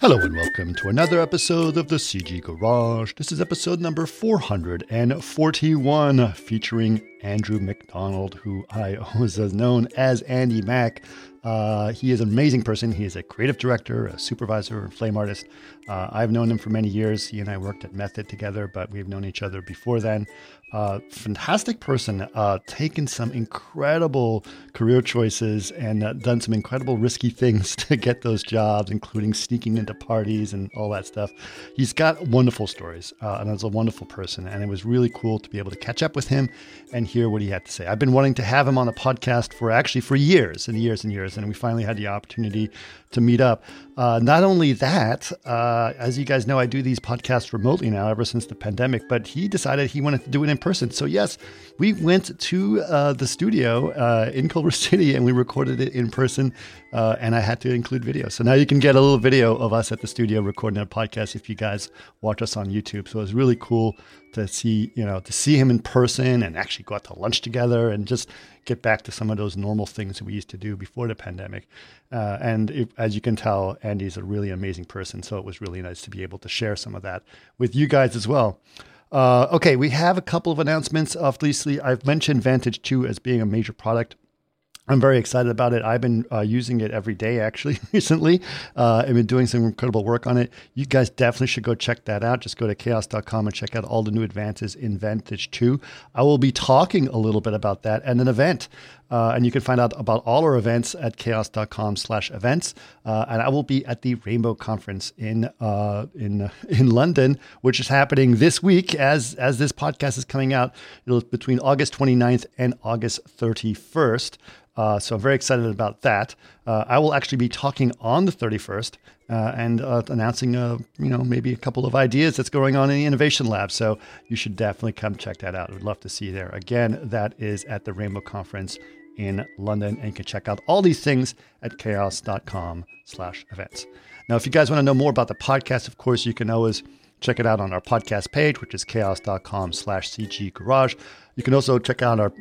Hello and welcome to another episode of the CG Garage. This is episode number 441 featuring Andrew MacDonald, who I always have known as Andy Mack. Uh, he is an amazing person. He is a creative director, a supervisor, and flame artist. Uh, I've known him for many years. He and I worked at Method together, but we've known each other before then. Uh, fantastic person, uh, taken some incredible career choices and uh, done some incredible risky things to get those jobs, including sneaking into parties and all that stuff. He's got wonderful stories, uh, and is a wonderful person. And it was really cool to be able to catch up with him and hear what he had to say. I've been wanting to have him on the podcast for actually for years and years and years, and we finally had the opportunity to meet up. Uh, not only that, uh, as you guys know, I do these podcasts remotely now ever since the pandemic, but he decided he wanted to do it in person. So, yes, we went to uh, the studio uh, in Culver City and we recorded it in person, uh, and I had to include video. So now you can get a little video of us at the studio recording a podcast if you guys watch us on YouTube. So it's really cool to see, you know, to see him in person and actually go out to lunch together and just get back to some of those normal things that we used to do before the pandemic. Uh, and if, as you can tell, Andy's a really amazing person. So it was really nice to be able to share some of that with you guys as well. Uh, okay, we have a couple of announcements. Obviously, I've mentioned Vantage 2 as being a major product. I'm very excited about it. I've been uh, using it every day actually recently. Uh, I've been doing some incredible work on it. You guys definitely should go check that out. Just go to chaos.com and check out all the new advances in Vantage 2. I will be talking a little bit about that at an event. Uh, and you can find out about all our events at chaos.com slash events. Uh, and I will be at the Rainbow Conference in uh, in in London, which is happening this week as as this podcast is coming out. It'll between August 29th and August 31st. Uh, so I'm very excited about that. Uh, I will actually be talking on the 31st uh, and announcing, uh, you know, maybe a couple of ideas that's going on in the Innovation Lab. So you should definitely come check that out. I'd love to see you there. Again, that is at the Rainbow Conference in London, and you can check out all these things at chaos.com slash events. Now, if you guys want to know more about the podcast, of course, you can always check it out on our podcast page, which is chaos.com slash CG Garage. You can also check out our,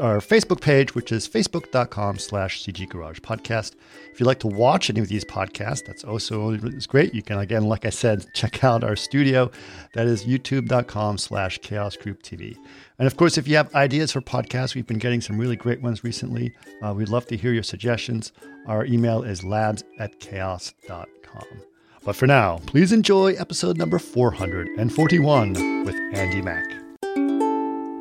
our Facebook page, which is facebook.com slash CG Garage Podcast. If you'd like to watch any of these podcasts, that's also is great. You can, again, like I said, check out our studio. That is youtube.com slash chaos group TV. And of course, if you have ideas for podcasts, we've been getting some really great ones recently. Uh, we'd love to hear your suggestions. Our email is labs at chaos.com. But for now, please enjoy episode number 441 with Andy Mack.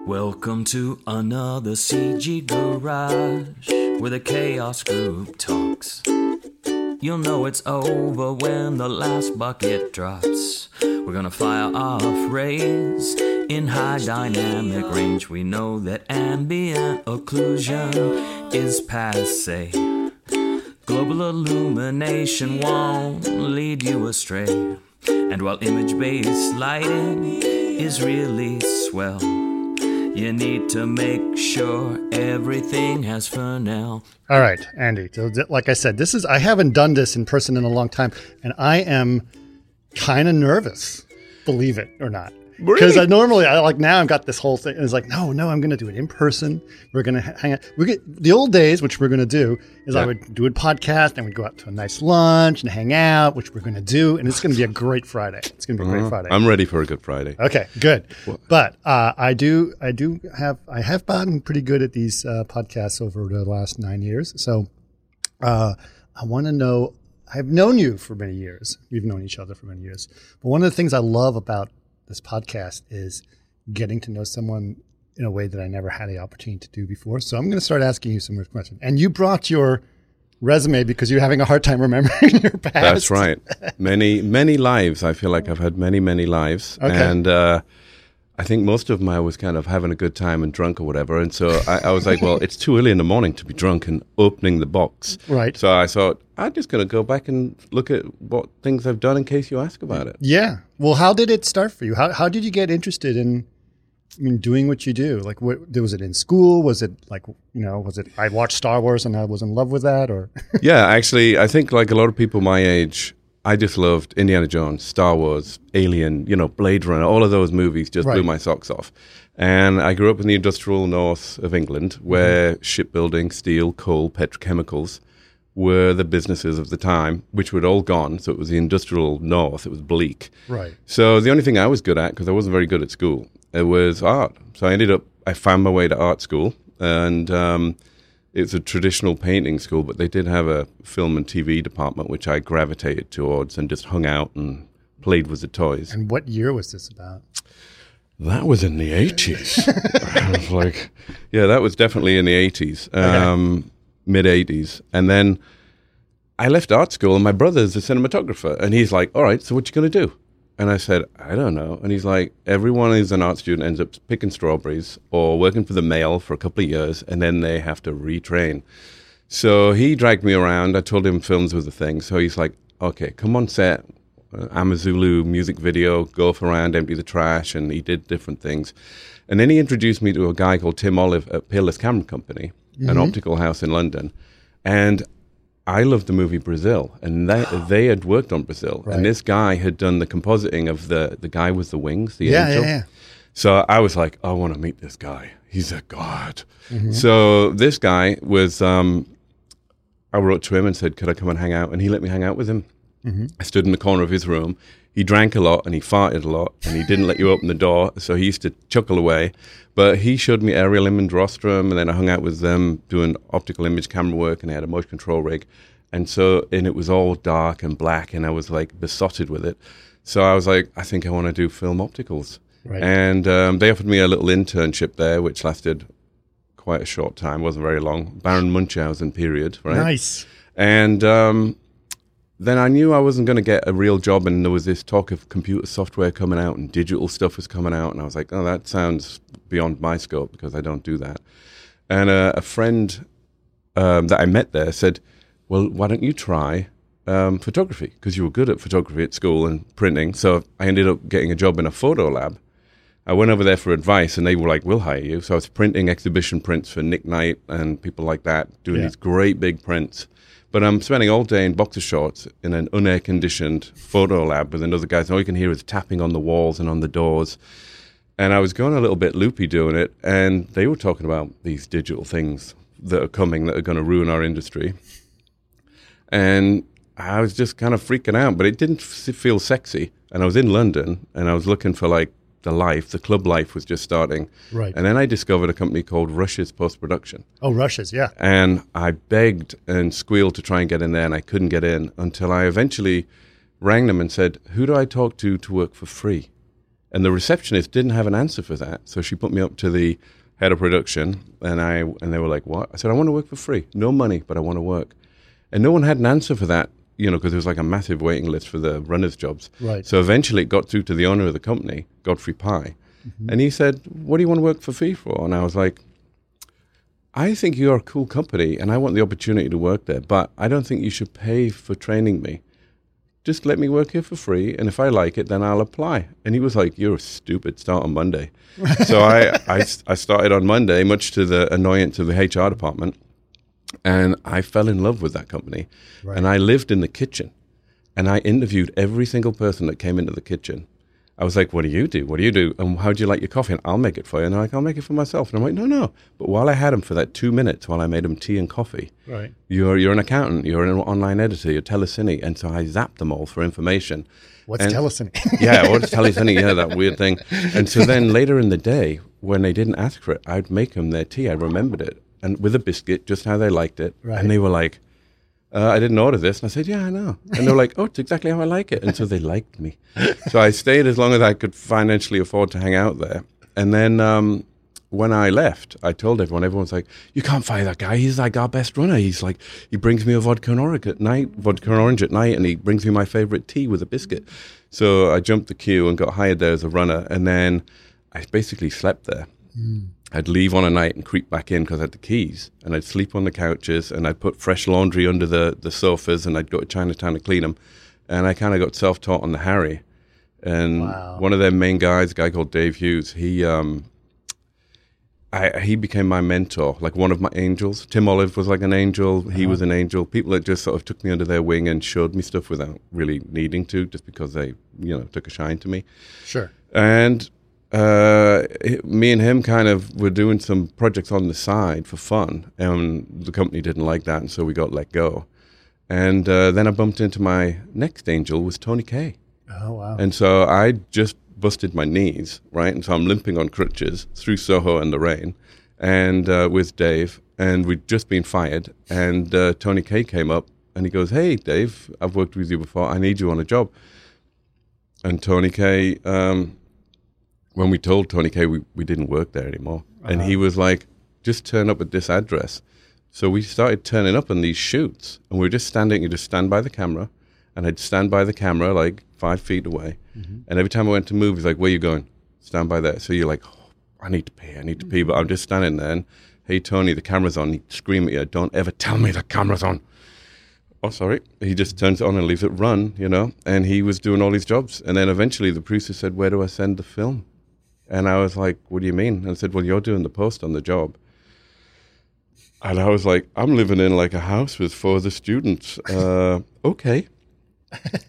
Welcome to another CG Garage where the Chaos Group talks. You'll know it's over when the last bucket drops. We're gonna fire off rays in high dynamic range. We know that ambient occlusion is passe. Global illumination won't lead you astray. And while image based lighting is really swell, you need to make sure everything has Fresnel. All right, Andy. Like I said, this is I haven't done this in person in a long time, and I am kind of nervous. Believe it or not, because? I normally I like now I've got this whole thing. And it's like no, no, I'm going to do it in person. We're going to hang out. We get the old days, which we're going to do is I would do a podcast and we'd go out to a nice lunch and hang out, which we're going to do, and it's going to be a great Friday. It's going to be a great Friday. I'm ready for a good Friday. Okay, good. But uh, I do, I do have, I have gotten pretty good at these uh, podcasts over the last nine years. So uh, I want to know. I've known you for many years. We've known each other for many years. But one of the things I love about this podcast is getting to know someone in a way that I never had the opportunity to do before. So I'm going to start asking you some more questions. And you brought your resume because you're having a hard time remembering your past. That's right. Many, many lives. I feel like I've had many, many lives. Okay. And uh, I think most of I was kind of having a good time and drunk or whatever. And so I, I was like, well, it's too early in the morning to be drunk and opening the box. Right. So I thought, I'm just going to go back and look at what things I've done in case you ask about it. Yeah. Well, how did it start for you? How how did you get interested in I mean doing what you do? Like what was it in school? Was it like you know, was it I watched Star Wars and I was in love with that or yeah, actually, I think like a lot of people my age, I just loved Indiana Jones, Star Wars, Alien, you know, Blade Runner, all of those movies just Right. blew my socks off. And I grew up in the industrial north of England, where shipbuilding, steel, coal, petrochemicals were the businesses of the time, which were all gone. So it was the industrial north. It was bleak. Right. So the only thing I was good at, because I wasn't very good at school, it was art. So I ended up, I found my way to art school, and um, it's a traditional painting school, but they did have a film and TV department, which I gravitated towards and just hung out and played with the toys. And what year was this about? That was in the 80s. I was like, yeah, that was definitely in the 80s, um, mid 80s. And then I left art school, and my brother's a cinematographer. And he's like, all right, so what you going to do? And I said, I don't know. And he's like, everyone who's an art student ends up picking strawberries or working for the mail for a couple of years, and then they have to retrain. So he dragged me around. I told him films was the thing. So he's like, okay, come on set, uh, Amazulu music video, go off around, empty the trash, and he did different things. And then he introduced me to a guy called Tim Ollive at Peerless Camera Company, an optical house in London. And I loved the movie Brazil, and they, they had worked on Brazil. Right. And this guy had done the compositing of the, the guy with the wings, the Yeah, angel. yeah, yeah. So I was like, I want to meet this guy. He's a god. Mm-hmm. So this guy was, um, I wrote to him and said, could I come and hang out? And he let me hang out with him. Mm-hmm. I stood in the corner of his room. He drank a lot and he farted a lot and he didn't let you open the door. So he used to chuckle away. But he showed me aerial image rostrum and then I hung out with them doing optical image camera work and they had a motion control rig. And so, and it was all dark and black and I was like besotted with it. So I was like, I think I want to do film opticals. Right. And um, they offered me a little internship there, which lasted quite a short time, wasn't very long. Baron Munchausen period, right? Nice. And um, then I knew I wasn't going to get a real job, and there was this talk of computer software coming out and digital stuff was coming out, and I was like, oh, that sounds beyond my scope because I don't do that. And uh, a friend um, that I met there said, well, why don't you try um, photography? Because you were good at photography at school and printing. So I ended up getting a job in a photo lab. I went over there for advice, and they were like, "We'll hire you." So I was printing exhibition prints for Nick Knight and people like that, doing Yeah. these great big prints. But I'm spending all day in boxer shorts in an unair conditioned photo lab with another guy. And all you can hear is tapping on the walls and on the doors. And I was going a little bit loopy doing it, and they were talking about these digital things that are coming that are going to ruin our industry. And I was just kind of freaking out, but it didn't feel sexy. And I was in London, and I was looking for like the life. The club life was just starting. Right. And then I discovered a company called Rushes Post Production. Oh, Rushes, yeah. And I begged and squealed to try and get in there, and I couldn't get in until I eventually rang them and said, Who do I talk to to work for free? And the receptionist didn't have an answer for that. So she put me up to the head of production, and, I, and they were like, What? I said, I want to work for free. No money, but I want to work. And no one had an answer for that, you know, because there was like a massive waiting list for the runners' jobs. Right. So eventually it got through to the owner of the company, Godfrey Pye. Mm-hmm. And he said, What do you want to work for free for? And I was like, I think you're a cool company and I want the opportunity to work there, but I don't think you should pay for training me. Just let me work here for free, and if I like it, then I'll apply. And he was like, You're a stupid, start on Monday. so I, I, I started on Monday, much to the annoyance of the HR department, and I fell in love with that company. Right. And I lived in the kitchen, and I interviewed every single person that came into the kitchen. I was like, "What do you do? What do you do? And how do you like your coffee?" And I'll make it for you. And they're like, "I'll make it for myself." And I'm like, "No, no." But while I had them for that two minutes, while I made them tea and coffee, Right. you're you're an accountant, you're an online editor, you're telecine, and so I zapped them all for information. What's And- telecine? yeah, what's telecine? Yeah, that weird thing. And so then later in the day, when they didn't ask for it, I'd make them their tea. I remembered it, and with a biscuit, just how they liked it. Right. And they were like, uh, "I didn't order this," and I said, "Yeah, I know." And they were like, "Oh, it's exactly how I like it." And so they liked me. So I stayed as long as I could financially afford to hang out there. And then um, when I left, I told everyone. Everyone's like, "You can't fire that guy. He's like our best runner. He's like, he brings me a vodka and orange at night, vodka and orange at night, and he brings me my favorite tea with a biscuit." So I jumped the queue and got hired there as a runner, and then I basically slept there. I'd leave on a night and creep back in because I had the keys, and I'd sleep on the couches, and I'd put fresh laundry under the, the sofas, and I'd go to Chinatown to clean them. And I kind of got self taught on the Harry. And Wow. one of their main guys, a guy called Dave Hughes, he um, I, he became my mentor, like one of my angels. Tim Ollive was like an angel. He was an angel. People that just sort of took me under their wing and showed me stuff without really needing to, just because they, you know, took a shine to me. Sure. And uh, me and him kind of were doing some projects on the side for fun, and the company didn't like that, and so we got let go. And uh, then I bumped into my next angel was Tony Kaye. Oh wow. And so I just busted my knees, right? And so I'm limping on crutches through Soho in the rain and uh, with Dave. And we'd just been fired. And uh, Tony Kaye came up and he goes, Hey, Dave, I've worked with you before. I need you on a job. And Tony Kaye. um, when we told Tony Kaye, we, we didn't work there anymore, and he uh-huh. was like, Just turn up at this address. So we started turning up on these shoots, and we were just standing. You just stand by the camera, and I'd stand by the camera like five feet away. Mm-hmm. And every time I went to move, he's like, "Where you going? Stand by there." So you're like, oh, "I need to pee, I need to pee," mm-hmm. but I'm just standing there. And hey, Tony, the camera's on. He scream at you, "Don't ever tell me the camera's on." Oh, sorry. He just turns it on and leaves it run, you know. And he was doing all his jobs, and then eventually the producer said, "Where do I send the film?" And I was like, "What do you mean?" And I said, "Well, you're doing the post on the job." And I was like, I'm living in like a house with four other students. Uh, okay.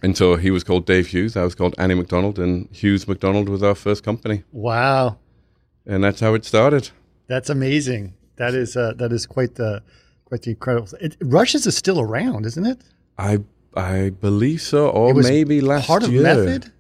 and so he was called Dave Hughes. I was called Annie MacDonald, and Hughes MacDonald was our first company. Wow. And that's how it started. That's amazing. That is uh, that is quite the quite the incredible. It, Rushes is still around, isn't it? I I believe so, or maybe last part of. Method.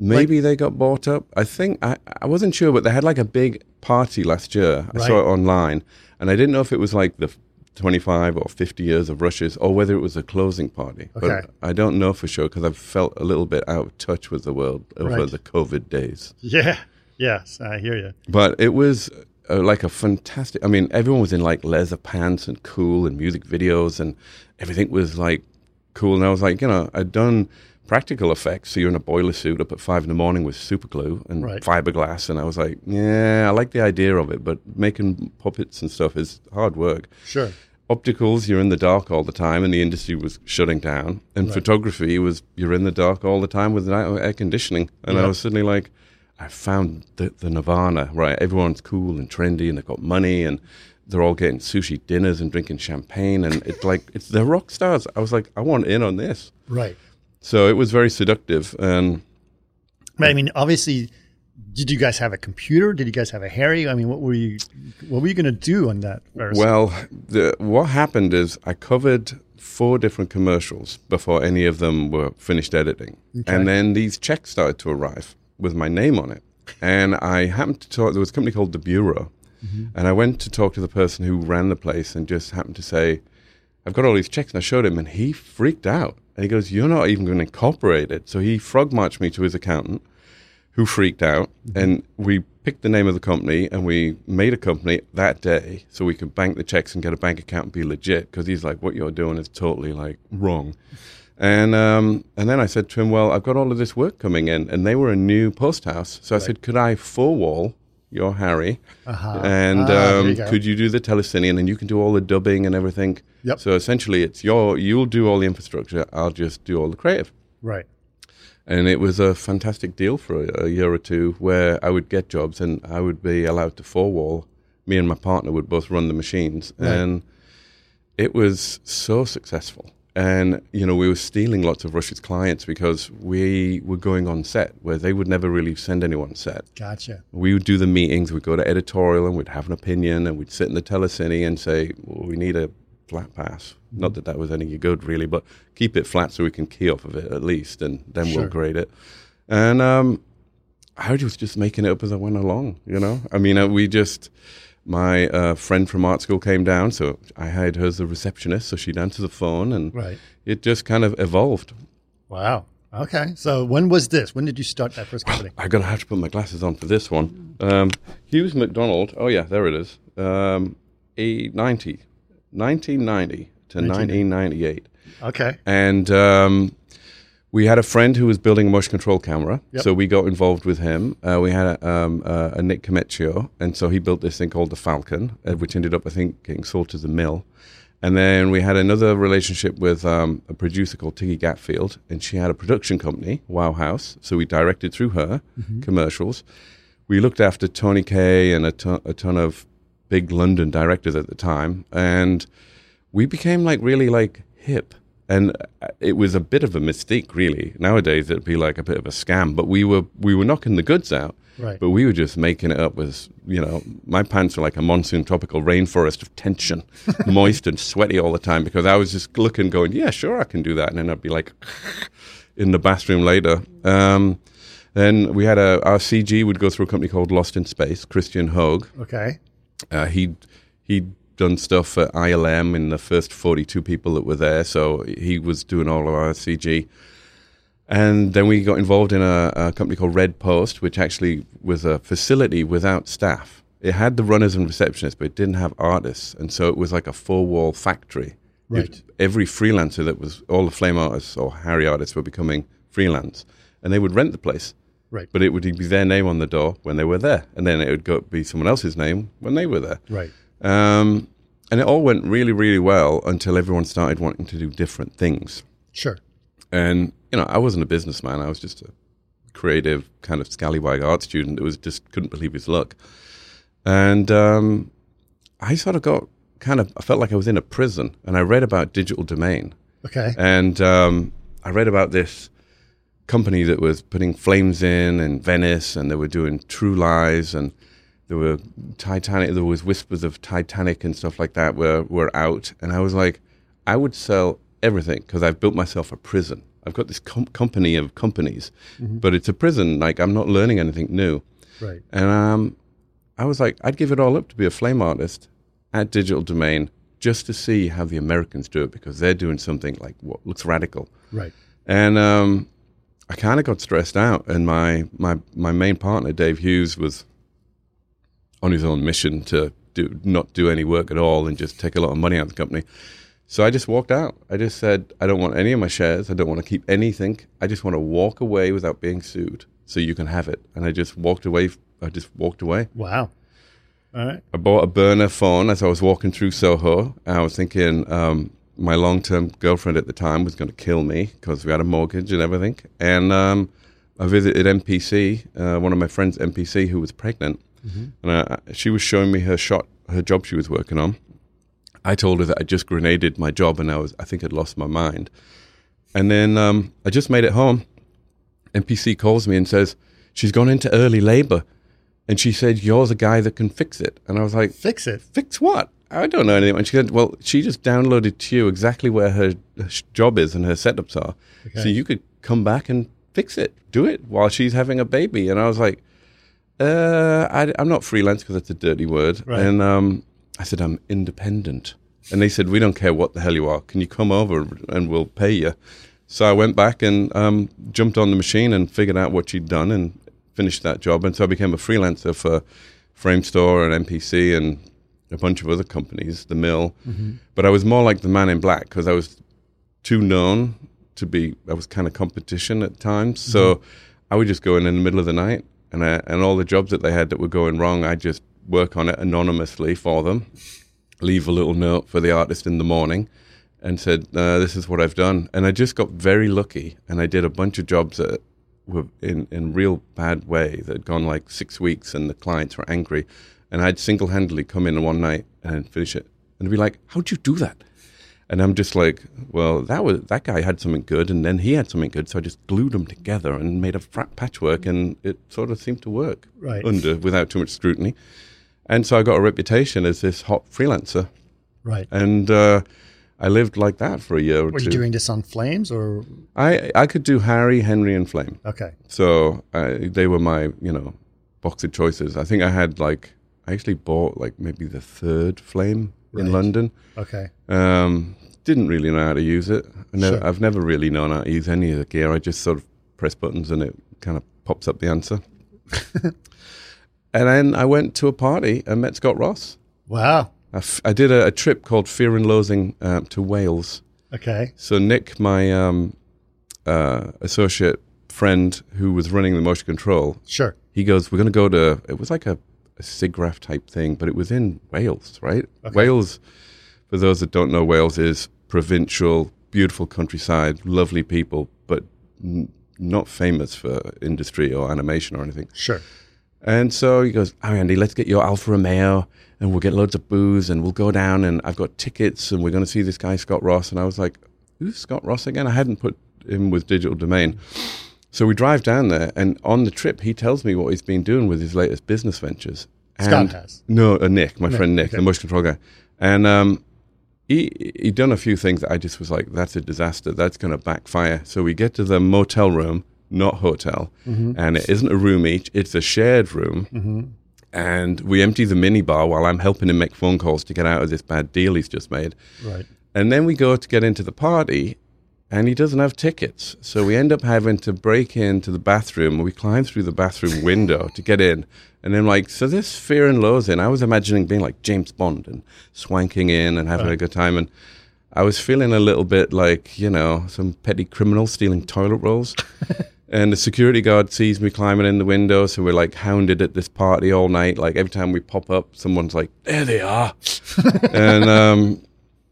Maybe they got bought up. I think I, I wasn't sure, but they had like a big party last year. I saw it online, and I didn't know if it was like the 25 or 50 years of Rushes, or whether it was a closing party. Okay. But I don't know for sure because I've felt a little bit out of touch with the world over Right. the COVID days. Yeah. Yes, I hear you. But it was uh, like a fantastic. I mean, everyone was in like leather pants and cool and music videos, and everything was like cool. And I was like, you know, I'd done practical effects. So you're in a boiler suit up at five in the morning with super glue and Right. fiberglass, and I was like, yeah, I like the idea of it, but making puppets and stuff is hard work. Sure. Opticals, you're in the dark all the time, and the industry was shutting down. And photography was you're in the dark all the time with air conditioning. And I was suddenly like, I found the, the nirvana, right? Everyone's cool and trendy, and they've got money, and they're all getting sushi dinners and drinking champagne, and it's like it's they're rock stars. I was like, I want in on this. Right. So it was very seductive, and But I mean, obviously, did you guys have a computer? Did you guys have a Harry? I mean, what were you what were you going to do on that first? Well, the, what happened is I covered four different commercials before any of them were finished editing. And then these checks started to arrive with my name on it. And I happened to talk, there was a company called The Bureau. Mm-hmm. And I went to talk to the person who ran the place and just happened to say, I've got all these checks. And I showed him, and he freaked out. And he goes, You're not even going to incorporate it. So he frog marched me to his accountant who freaked out and we picked the name of the company and we made a company that day so we could bank the checks and get a bank account and be legit because he's like what you're doing is totally like wrong. And um, and then I said to him well I've got all of this work coming in and they were a new post house. So I said could I four wall your Harry Uh-huh. and there um, you could you do the telecine and you can do all the dubbing and everything Yep. so essentially it's your you'll do all the infrastructure I'll just do all the creative right. and it was a fantastic deal for a, a year or two where I would get jobs and I would be allowed to four wall. Me and my partner would both run the machines, Right. and it was so successful. And you know, we were stealing lots of Rushes clients because we were going on set where they would never really send anyone set. Gotcha. We would do the meetings. We'd go to editorial and we'd have an opinion, and we'd sit in the telecine and say, well, "We need a flat pass." Not that that was any good, really, but keep it flat so we can key off of it at least, and then Sure. we'll grade it. And um, I was just making it up as I went along. You know, I mean, uh, we just. My uh, friend from art school came down, so I hired her as a receptionist, so she'd answer the phone, and Right. it just kind of evolved. Wow. Okay. So when was this? When did you start that first company? I'm gonna have to put my glasses on for this one. Um, Hughes MacDonald. Oh yeah, there it is. Um, a 90, 1990 to 1998, Okay. and um, we had a friend who was building a motion control camera, Yep. so we got involved with him. Uh, we had a, um, uh, a Nick Comecchio, and so he built this thing called the Falcon, uh, which ended up, I think, getting sold to the mill. And then we had another relationship with um, a producer called Tiggy Gatfield, and she had a production company, Wow House. So we directed through her commercials. We looked after Tony Kaye and a ton, a ton of big London directors at the time, and we became like really like hip. And uh, it was a bit of a mystique, really. Nowadays, it'd be like a bit of a scam, but we were we were knocking the goods out. Right. But we were just making it up as, you know, my pants were like a monsoon tropical rainforest of tension, moist and sweaty all the time because I was just looking, going, yeah, sure, I can do that. And then I'd be like in the bathroom later. Um, then we had a, our CG would go through a company called Lost in Space, Christian Hogue. Okay. Uh, he'd, he'd done stuff for ILM in the first 42 people that were there. So he was doing all of our CG. And then we got involved in a, a, company called Red Post, which actually was a facility without staff. It had the runners and receptionists, but it didn't have artists. And so it was like a four wall factory. Right. It- every freelancer that was, all the flame artists or Harry artists were becoming freelance. And they would rent the place. Right. But it would be their name on the door when they were there. And then it would go be someone else's name when they were there. Right. Um, and it all went really, really well until everyone started wanting to do different things. Sure. And you know, I wasn't a businessman. I was just a creative kind of scallywag art student that was just couldn't believe his luck. And um, I sort of got kind of I felt like I was in a prison. And I read about digital domain, Okay. and um, I read about this company that was putting flames in in Venice, and they were doing True Lies, and there were Titanic. There was whispers of Titanic and stuff like that were were out, and I was like, I would sell everything because I've built myself a prison. I've got this com- company of companies, but it's a prison. Like I'm not learning anything new, Right. and um, I was like, I'd give it all up to be a flame artist at Digital Domain just to see how the Americans do it because they're doing something like what looks radical. Right. And um, I kind of got stressed out, and my, my my main partner Dave Hughes was on his own mission to do not do any work at all and just take a lot of money out of the company. So I just walked out. I just said, I don't want any of my shares. I don't want to keep anything. I just want to walk away without being sued, so you can have it. And I just walked away. I just walked away. Wow. All right. I bought a burner phone as I was walking through Soho. I was thinking um, my long term girlfriend at the time was going to kill me because we had a mortgage and everything. And um, I visited MPC, uh, one of my friends, MPC, who was pregnant. And I, she was showing me her shot, her job she was working on. I told her that I just grenaded my job and I was, I think I'd lost my mind. And then um, I just made it home. MPC calls me and says, She's gone into early labor. And she said, You're the guy that can fix it. And I was like, Fix it. Fix what? I don't know anything. And she said, Well, she just downloaded to you exactly where her her job is and her setups are. So you could come back and fix it, do it while she's having a baby. And I was like, uh, I, I'm not freelance because that's a dirty word. Right. And um, I said, I'm independent. And they said, We don't care what the hell you are. Can you come over and we'll pay you? So I went back and um, jumped on the machine and figured out what she'd done and finished that job. And so I became a freelancer for Framestore and MPC and a bunch of other companies, The Mill. But I was more like the man in black because I was too known to be, I was kind of competition at times. So I would just go in in the middle of the night and, I, and all the jobs that they had that were going wrong, I'd just work on it anonymously for them, leave a little note for the artist in the morning and said, uh, "This is what I've done." And I just got very lucky, and I did a bunch of jobs that were in in real bad way that had gone like six weeks, and the clients were angry, and I'd single handedly come in one night and finish it, and be like, "How'd you do that?" And I'm just like, "Well, that was that guy had something good, and then he had something good, so I just glued them together and made a frat patchwork, and it sort of seemed to work Right. under without too much scrutiny." And so I got a reputation as this hot freelancer Right. and uh, I lived like that for a year or Were two. you doing this on Flames or? I I could do Harry, Henry, and Flame. Okay. So I, they were my you know box of choices. I think I had like I actually bought like maybe the third Flame in London. Okay. Um, didn't really know how to use it. I never, Sure. I've never really known how to use any of the gear. I just sort of press buttons and it kind of pops up the answer. and then I went to a party and met Scott Ross. Wow. I, f- I did a, a trip called Fear and Loathing um, to Wales. Okay. So Nick, my um, uh, associate friend who was running the motion control, Sure. he goes, "We're going to go to." It was like a, a SIGGRAPH type thing, but it was in Wales, right? Okay. Wales, for those that don't know, Wales is provincial, beautiful countryside, lovely people, but n- not famous for industry or animation or anything. Sure. And so he goes, "Oh, Andy, let's get your Alfa Romeo, and we'll get loads of booze, and we'll go down, and I've got tickets, and we're going to see this guy Scott Ross." And I was like, who's Scott Ross again? I hadn't put him with Digital Domain. So we drive down there, and on the trip, he tells me what he's been doing with his latest business ventures. Scott has. No, uh, Nick, my Nick, friend Nick, okay. the motion control guy. And um, he he done a few things that I just was like, that's a disaster. That's going to backfire. So we get to the motel room, not hotel, Mm-hmm. and it isn't a room each; it's a shared room. And we empty the minibar while I'm helping him make phone calls to get out of this bad deal he's just made. Right. And then we go to get into the party, and he doesn't have tickets. So we end up having to break into the bathroom. We climb through the bathroom window to get in. And then, like, so this fear and loathing, I was imagining being like James Bond and swanking in and having a good time. And I was feeling a little bit like, you know, some petty criminal stealing toilet rolls. and the security guard sees me climbing in the window. So we're like hounded at this party all night. Like, every time we pop up, someone's like, there they are. and, um,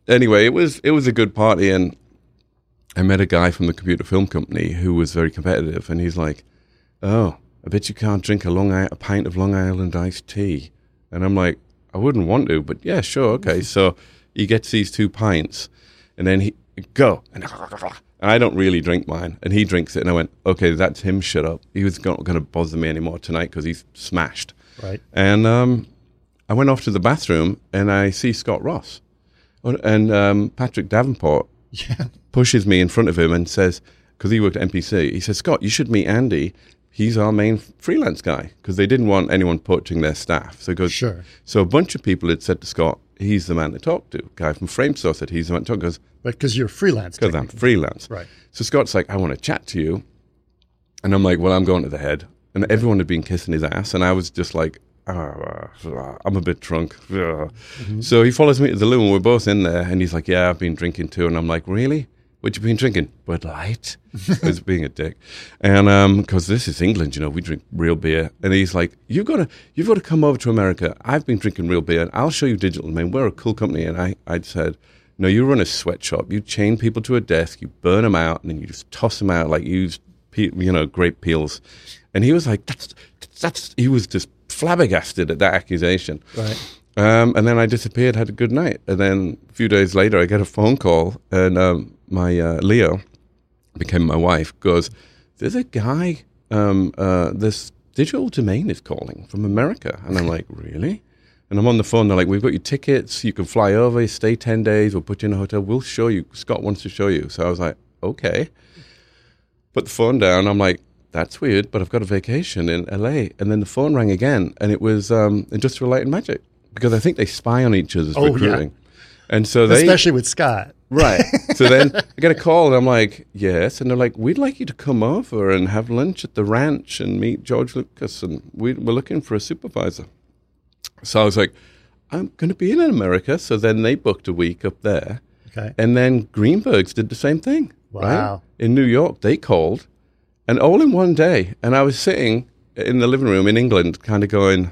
anyway, it was it was a good party, and I met a guy from the computer film company who was very competitive, and he's like, "Oh, I bet you can't drink a long a pint of Long Island iced tea," and I'm like, "I wouldn't want to, but yeah, sure, okay." So he gets these two pints, and then he go and. I don't really drink mine, and he drinks it, and I went, "Okay, that's him. Shut up. He was not going to bother me anymore tonight because he's smashed." Right. And um, I went off to the bathroom and I see Scott Ross. And um, Patrick Davenport Yeah. Pushes me in front of him and says, because he worked at MPC, he says, Scott, you should meet Andy. He's our main freelance guy because they didn't want anyone poaching their staff. So, goes, Sure. so a bunch of people had said to Scott, he's the man to talk to. guy from Framestore said he's the man to talk to. Goes, But because you're freelance. because I'm freelance. Right. So Scott's like, I want to chat to you. And I'm like, well, I'm going to the head. And everyone had been kissing his ass. And I was just like, "Ah, I'm a bit drunk. Uh." So he follows me to the loo and we're both in there. And he's like, yeah, I've been drinking too. And I'm like, really? What you been drinking? Bud Light. Was being a dick. And um, because this is England, you know, we drink real beer. And he's like, you've got to, you've got to come over to America. I've been drinking real beer. And I'll show you digital. Man, we're a cool company. And I, I said, no, you run a sweatshop. You chain people to a desk, you burn them out, and then you just toss them out like used, you know, grape peels. And he was like, "That's that's." He was just flabbergasted at that accusation. Right. Um, and then I disappeared, had a good night, and then a few days later, I get a phone call, and um, my uh, Leo became my wife. Goes, "There's a guy. Um, uh, this digital domain is calling from America," and I'm like, "Really?" And I'm on the phone. They're like, "We've got your tickets. You can fly over. Stay ten days. We'll put you in a hotel. We'll show you. Scott wants to show you." So I was like, "Okay." Put the phone down. I'm like, "That's weird," but I've got a vacation in LA. And then the phone rang again, and it was um, Industrial Light and Magic because I think they spy on each other's Oh, yeah. recruiting. And so they Especially with Scott. Right. So then I get a call and I'm like, yes. And they're like, we'd like you to come over and have lunch at the ranch and meet George Lucas. And we, we're looking for a supervisor. So I was like, I'm going to be in America. So then they booked a week up there. Okay. And then Greenbergs did the same thing. right? Wow. In New York, they called and all in one day. And I was sitting in the living room in England, kind of going,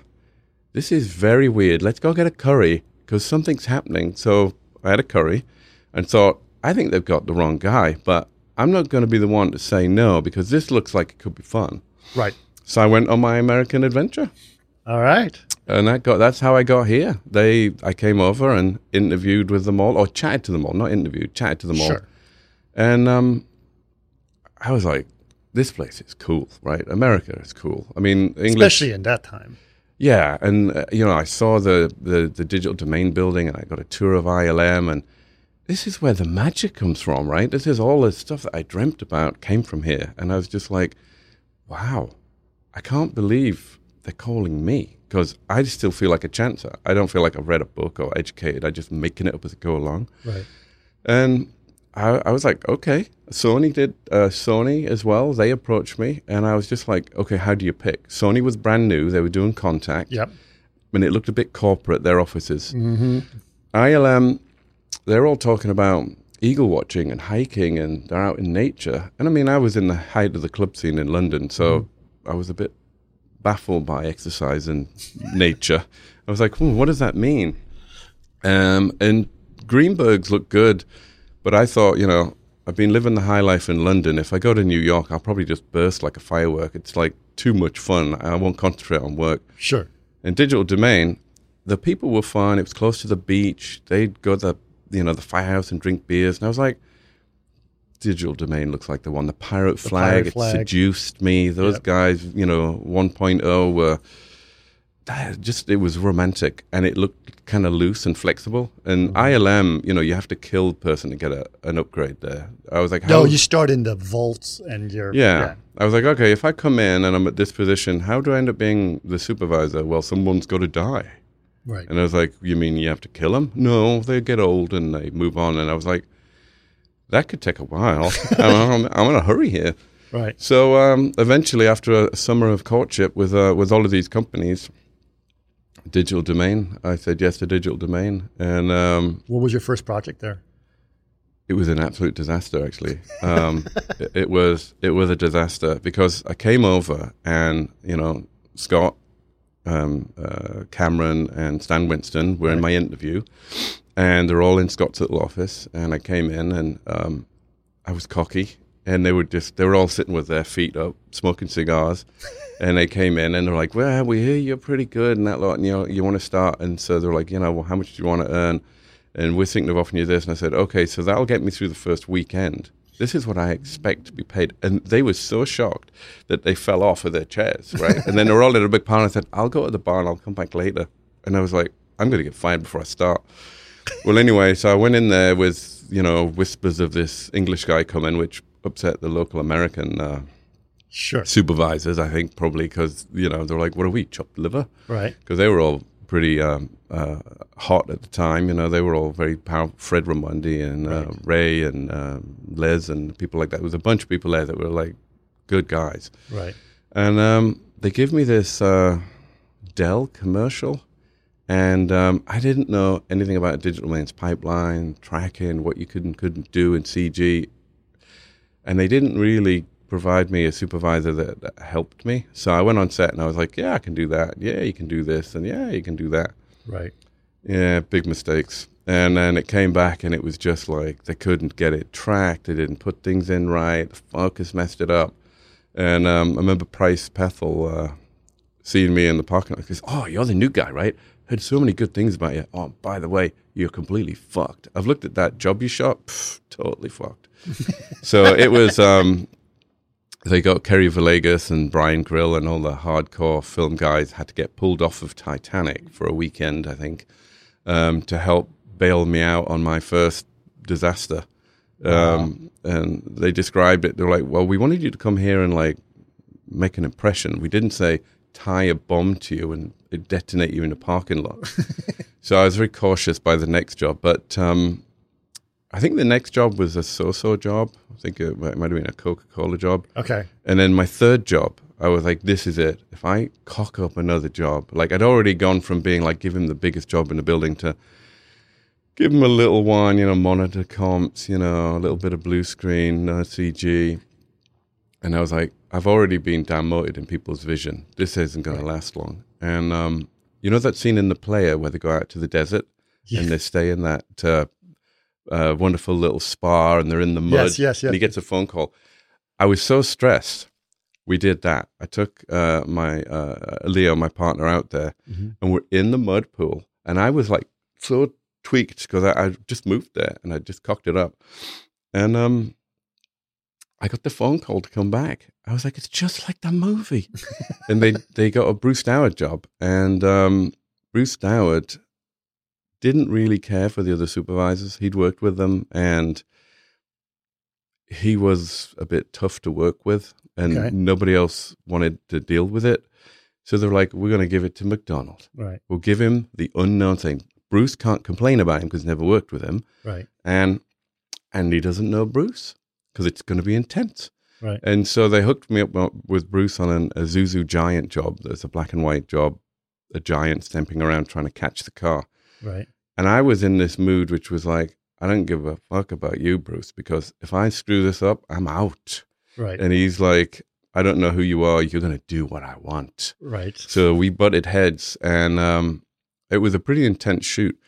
this is very weird. Let's go get a curry because something's happening. So I had a curry and thought, I think they've got the wrong guy, but I'm not going to be the one to say no because this looks like it could be fun. Right. So I went on my American adventure. All right. And that got that's how I got here. They I came over and interviewed with them all or chatted to them all, not interviewed, chatted to them all. Sure. And um I was like, this place is cool, right? America is cool. I mean, English Especially in that time. Yeah, and uh, you know, I saw the, the the digital domain building, and I got a tour of ILM, and this is where the magic comes from, right? This is all the stuff that I dreamt about came from here, and I was just like, wow, I can't believe they're calling me because I still feel like a chancer. I don't feel like I've read a book or educated. I'm just making it up as I go along. Right. And I, I was like, okay. Sony did uh, Sony as well. They approached me, and I was just like, okay, how do you pick? Sony was brand new. They were doing contact, Yep. and it looked a bit corporate. Their offices. Mm-hmm. ILM, they're all talking about eagle watching and hiking, and they're out in nature. And I mean, I was in the height of the club scene in London, so I was a bit baffled by exercise and nature. I was like, hmm, what does that mean? Um, and Greenbergs look good, but I thought, you know, I've been living the high life in London. If I go to New York, I'll probably just burst like a firework. It's like too much fun. I won't concentrate on work. Sure. In digital domain, the people were fun. It was close to the beach. They'd go to the, you know, the firehouse and drink beers. And I was like, Digital Domain looks like the one. The Pirate Flag, Pirate it seduced me. Those Yep. guys, you know, 1.0 were just it was romantic and it looked kind of loose and flexible. And Mm-hmm. ILM, you know, you have to kill the person to get a, an upgrade there. I was like, No, you start in the vaults and you're yeah. I was like, okay, if I come in and I'm at this position, how do I end up being the supervisor? Well, someone's got to die. right. And I was like, you mean you have to kill them? No, they get old and they move on. And I was like, that could take a while. I'm, I'm in a hurry here. Right. So um, eventually, after a summer of courtship with uh, with all of these companies, Digital Domain, I said yes to Digital Domain, and um, What was your first project there? it was an absolute disaster. Actually, um, it, it was it was a disaster because I came over and you know Scott, um, uh, Cameron, and Stan Winston were in my interview, and they're all in Scott's little office, and I came in and um, I was cocky, and they were just they were all sitting with their feet up, smoking cigars, and they came in and they're like, "Well, we hear you're pretty good and that lot, and you know, you want to start," and so they're like, "You know, well, how much do you want to earn?" And we're thinking of offering you this, and I said, "Okay, so that'll get me through the first weekend." This is what I expect to be paid. And they were so shocked that they fell off of their chairs, right? and then they were all in a big pile. And I said, I'll go to the bar and I'll come back later. And I was like, I'm going to get fired before I start. well, anyway, so I went in there with, you know, whispers of this English guy coming, which upset the local American uh, Sure. supervisors, I think, probably because, you know, they're like, what are we, chopped liver? Right. Because they were all pretty um, uh, hot at the time. You know, they were all very powerful. Fred Raimondi and uh, Right. Ray and um, Les and people like that. There was a bunch of people there that were like good guys. Right. And um, they give me this uh, Dell commercial, and um, I didn't know anything about digital domains pipeline, tracking, what you could and couldn't do in CG. And they didn't really provide me a supervisor that, that helped me. So I went on set and I was like, yeah, I can do that. Yeah, you can do this. And yeah, you can do that. Right. Yeah, big mistakes. And then it came back and it was just like they couldn't get it tracked. They didn't put things in right. The focus messed it up. And um, I remember Price Pethel uh, seeing me in the parking lot. He goes, Oh, you're the new guy, right? Heard so many good things about you. Oh, by the way, you're completely fucked. I've looked at that job you shot. Pff, totally fucked. so it was. Um, they got Kerry Villegas and Brian Grill and all the hardcore film guys had to get pulled off of Titanic for a weekend, I think, um, to help bail me out on my first disaster. Um, and they described it. They're like, "Well, we wanted you to come here and like make an impression. We didn't say tie a bomb to you and detonate you in a parking lot." so I was very cautious by the next job, but um, I think the next job was a so-so job. I think it might might have been a Coca-Cola job. Okay. And then my third job, I was like, this is it. If I cock up another job, like I'd already gone from being like, give him the biggest job in the building to give him a little one, you know, monitor comps, you know, a little bit of blue screen, no CG. And I was like, I've already been downmoted in people's vision. This isn't going to last long. And um, you know that scene in the player where they go out to the desert Yeah. and they stay in that uh, uh, wonderful little spa and they're in the mud. Yes, yes, And he gets a phone call. I was so stressed. We did that. I took uh, my uh, Leo, my partner, out there, Mhm. and we're in the mud pool. And I was like so tweaked because I, I just moved there and I just cocked it up. And um, I got the phone call to come back. I was like, it's just like the movie. and they they got a Bruce Dowad job, and um, Bruce Dowad didn't really care for the other supervisors. He'd worked with them, and he was a bit tough to work with, and Okay. nobody else wanted to deal with it. So they're like, we're going to give it to MacDonald. Right. We'll give him the unknown thing. Bruce can't complain about him because he's never worked with him, Right. and and he doesn't know Bruce because it's going to be intense. Right. And so they hooked me up with Bruce on an, Isuzu Giant job. There's a black and white job, a giant stamping around trying to catch the car. Right. And I was in this mood, which was like, I don't give a fuck about you, Bruce, because if I screw this up, I'm out. Right. And he's like, I don't know who you are. You're going to do what I want. Right. So we butted heads, and um, it was a pretty intense shoot.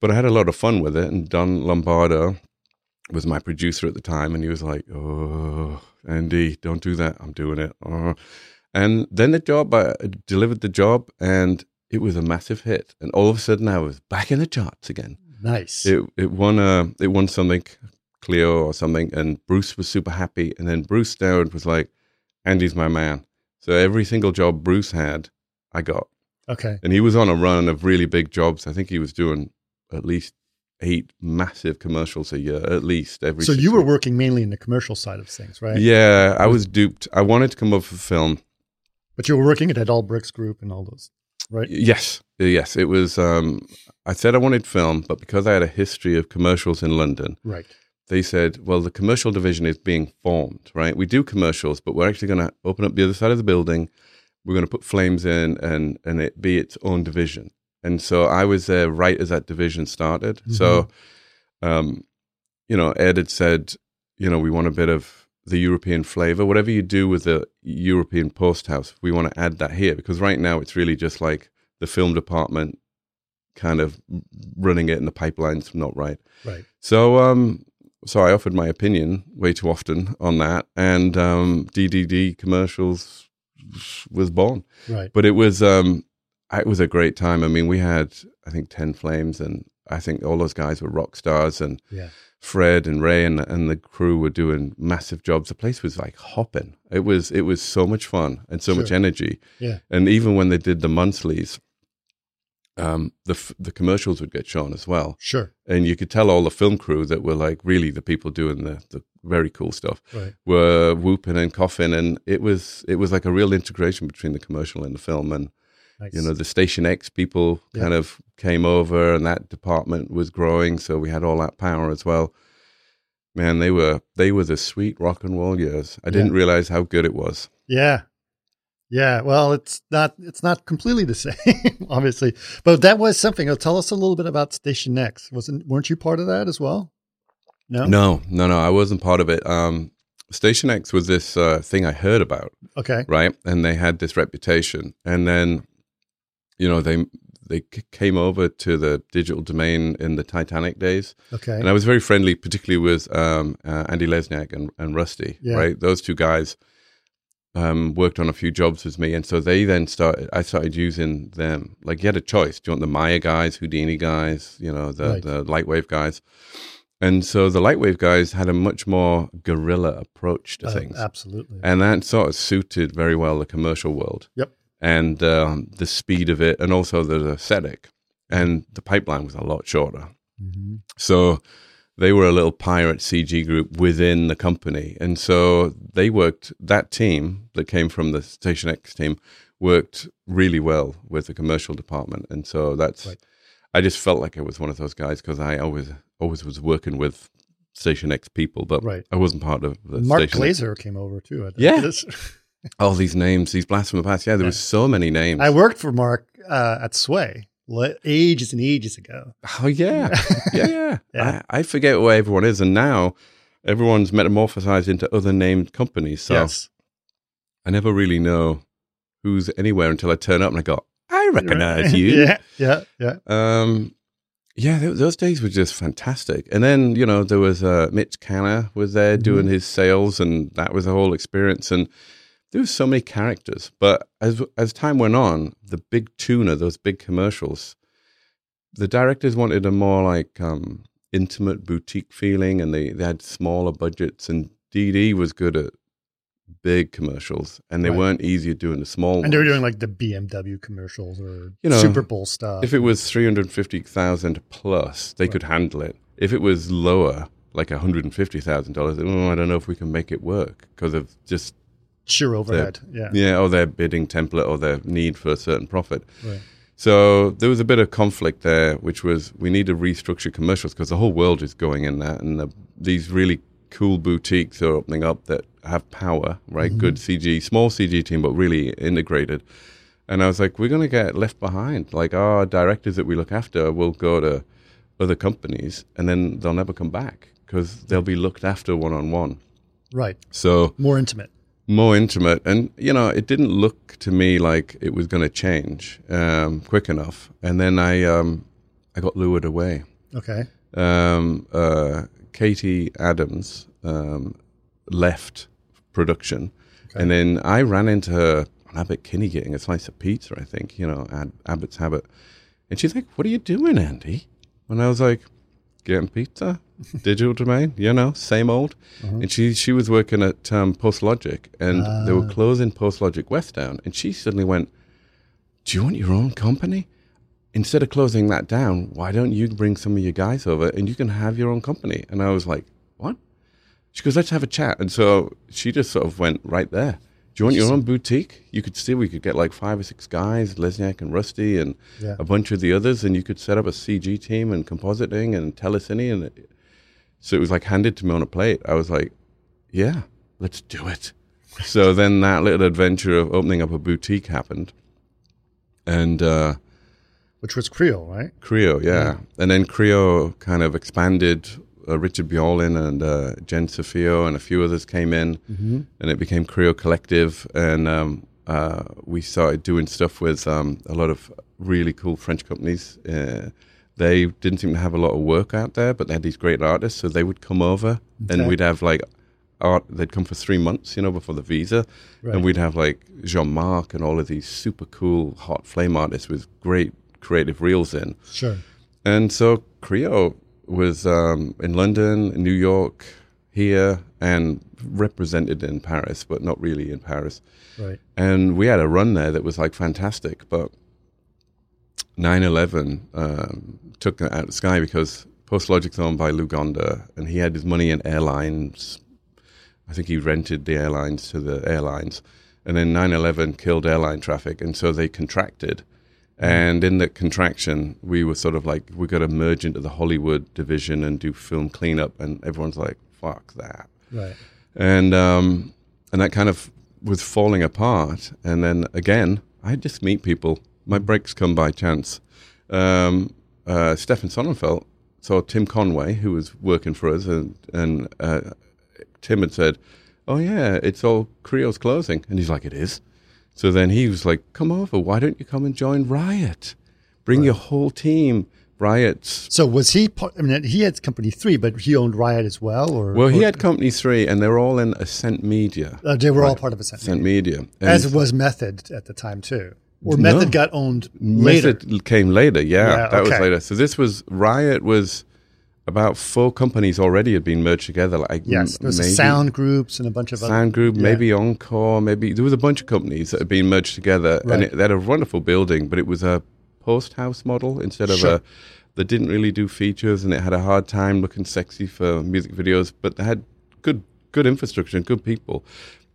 But I had a lot of fun with it. And Don Lombardo was my producer at the time, and he was like, "Oh, Andy, don't do that. I'm doing it." Oh. And then the job, I delivered the job, and it was a massive hit. And all of a sudden, I was back in the charts again. Nice. It it won a it won something Clio or something, and Bruce was super happy. And then Bruce Dowad was like, Andy's my man. So every single job Bruce had, I got. Okay. And he was on a run of really big jobs. I think he was doing at least eight massive commercials a year, at least every. So you were weeks. working mainly in the commercial side of things, right? Yeah, I was duped. I wanted to come up with film. But you were working at Adult Bricks Group and all those, right? Yes, yes. It was. Um, I said I wanted film, but because I had a history of commercials in London, Right. they said, "Well, the commercial division is being formed, right? We do commercials, but we're actually going to open up the other side of the building. We're going to put flames in, and and it be its own division." And so I was there right as that division started. So, um, you know, Ed had said, you know, we want a bit of the European flavor. Whatever you do with the European post house, we want to add that here because right now it's really just like the film department kind of running it and the pipeline's not right. Right. So, um, so I offered my opinion way too often on that, and um, DDD commercials was born. Right. But it was um, it was a great time. I mean, we had I think ten flames, and I think all those guys were rock stars, and Yeah. Fred and Ray and and the crew were doing massive jobs. The place was like hopping. It was it was so much fun and so much energy. Yeah. And even when they did the monthlies, um, the f- the commercials would get shown as well Sure. and you could tell all the film crew that were like really the people doing the, the very cool stuff Right. were whooping and coughing and it was it was like a real integration between the commercial and the film and Nice. you know the station x people Yeah. kind of came over and that department was growing so we had all that power as well man they were they were the sweet rock and roll years i didn't realize how good it was Yeah. Yeah. Well, it's not it's not completely the same, obviously. But that was something. Oh, tell us a little bit about Station X. Wasn't weren't you part of that as well? No? no no no i wasn't part of it um station x was this uh, thing i heard about Okay. right? And they had this reputation, and then, you know, they they came over to the digital domain in the Titanic days, Okay. and I was very friendly, particularly with um, uh, Andy Lesniak and, and Rusty, Yeah. right? Those two guys um, worked on a few jobs with me, and so they then started. I started using them. Like you had a choice: do you want the Maya guys, Houdini guys, you know, the Right. the Lightwave guys. And so the Lightwave guys had a much more guerrilla approach to Uh, things absolutely. and that sort of suited very well the commercial world. Yep. And um, the speed of it, and also the aesthetic, and the pipeline was a lot shorter. Mhm. So they were a little pirate CG group within the company, and so they worked. That team that came from the Station X team worked really well with the commercial department, and so that's. Right. I just felt like I was one of those guys because I always always was working with Station X people, but Right. I wasn't part of the Mark Station X Glazer came over too. I think. Yeah. All these names, these the past. Yeah, there Yeah. was so many names. I worked for Mark uh, at Sway ages and ages ago. oh yeah, yeah, yeah. Yeah. I, I forget where everyone is, and now everyone's metamorphosized into other named companies. So yes. I never really know who's anywhere until I turn up and I go, I recognize you. yeah. Yeah. Yeah. Um, yeah, th- those days were just fantastic. And then you know there was uh, Mitch Canner was there doing his sales, and that was a whole experience. And there was so many characters. But as as time went on, the big tuna, those big commercials, the directors wanted a more like um, intimate boutique feeling, and they, they had smaller budgets. And DD was good at big commercials, and they Right. weren't easy at doing the small. And they were doing like the BMW commercials or You know, Super Bowl stuff. If it was 350,000 plus, they could handle it. If it was lower, like $150,000, oh, I don't know if we can make it work because of just, Sheer overhead. Yeah. yeah, or their bidding template or their need for a certain profit. Right. So there was a bit of conflict there, which was we need to restructure commercials because the whole world is going in that, and the, these really cool boutiques are opening up that have power, right? Mm-hmm. Good CG, small CG team, but really integrated. And I was like, we're going to get left behind. Like our directors that we look after will go to other companies, and then they'll never come back because they'll be looked after one on one. Right. So More intimate. More intimate and you know it didn't look to me like it was going to change um, quick enough. And then i um, i got lured away. Okay. um, uh, katie adams um, left production. Okay. and then i ran into her on Abbot Kinney getting a slice of pizza i think you know Ad- Abbot's Habit and she's like what are you doing andy? And i was like getting pizza, digital domain, you know, same old. And she she was working at um, PostLogic, and they were closing PostLogic West down, and she suddenly went, "Do you want your own company?" Instead of closing that down, why don't you bring some of your guys over and you can have your own company? And I was like, "What?" She goes, "Let's have a chat." And so she just sort of went right there. Do you want your own boutique? You could see we could get like five or six guys, Lesniak and Rusty, and Yeah. a bunch of the others, and you could set up a CG team and compositing and telecine, and it, so it was like handed to me on a plate. I was like, "Yeah, let's do it." so then that little adventure of opening up a boutique happened, and uh, Which was Creo, right? Creo, yeah. And then Creo kind of expanded. Uh, Richard Biolin and uh, Jen Sofio and a few others came in, and it became Creo Collective. And um, uh, we started doing stuff with um, a lot of really cool French companies. Uh, they didn't seem to have a lot of work out there, but they had these great artists, so they would come over, Okay. and we'd have like art. They'd come for three months, you know, before the visa, Right. and we'd have like Jean Marc and all of these super cool hot flame artists with great creative reels in. Sure. And so Creo was um, in London, in New York, here, and represented in Paris, but not really in Paris. Right. And we had a run there that was like fantastic, but 9/11 um, took it out of the sky because PostLogic's owned by Luganda, and he had his money in airlines. I think he rented the airlines to the airlines, and then 9/11 killed airline traffic, and so they contracted. And in the contraction, we were sort of like, we got to merge into the Hollywood division and do film cleanup, and everyone's like, "Fuck that." Right. and um, and that kind of was falling apart. And then again, I just meet people. My breaks come by chance. Um, uh, Stefan Sonnenfeld saw Tim Conway, who was working for us, and and uh, Tim had said, "Oh yeah, it's all Creo's closing," and he's like, "It is." So then he was like, "Come over. Why don't you come and join Riot? Bring your whole team." Riot's So was he part? I mean, he had company three, but he owned Riot as well, or well, he or- had Company Three, and they're all in Ascent Media. Uh, they were all part of Ascent, Ascent Media, as And- was Method at the time too. Or No. Method got owned later. Method came later. Yeah, Yeah, that was later. So this was Riot was about four companies already had been merged together. Like Yes, m- there was maybe sound groups and a bunch of other. Sound Group, yeah. maybe Encore, maybe there was a bunch of companies that had been merged together, Right. and it, they had a wonderful building, but it was a post house model instead of Sure. a. They didn't really do features, and it had a hard time looking sexy for music videos. But they had good, good infrastructure and good people.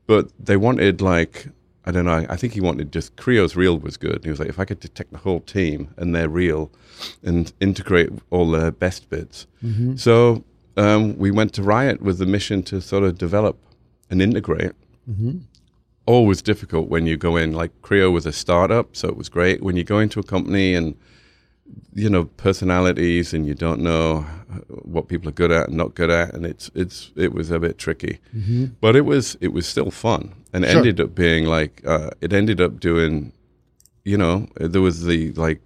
But they wanted like I don't know. I think he wanted just Creo's reel was good. He was like, if I could detect the whole team and their reel, and integrate all their best bits. So um, we went to Riot with the mission to sort of develop and integrate. Always difficult when you go in. Like Creo was a startup, so it was great. When you go into a company and you know personalities and you don't know what people are good at and not good at, and it's it's it was a bit tricky. But it was it was still fun, and Sure. ended up being like uh, it ended up doing. You know, there was the like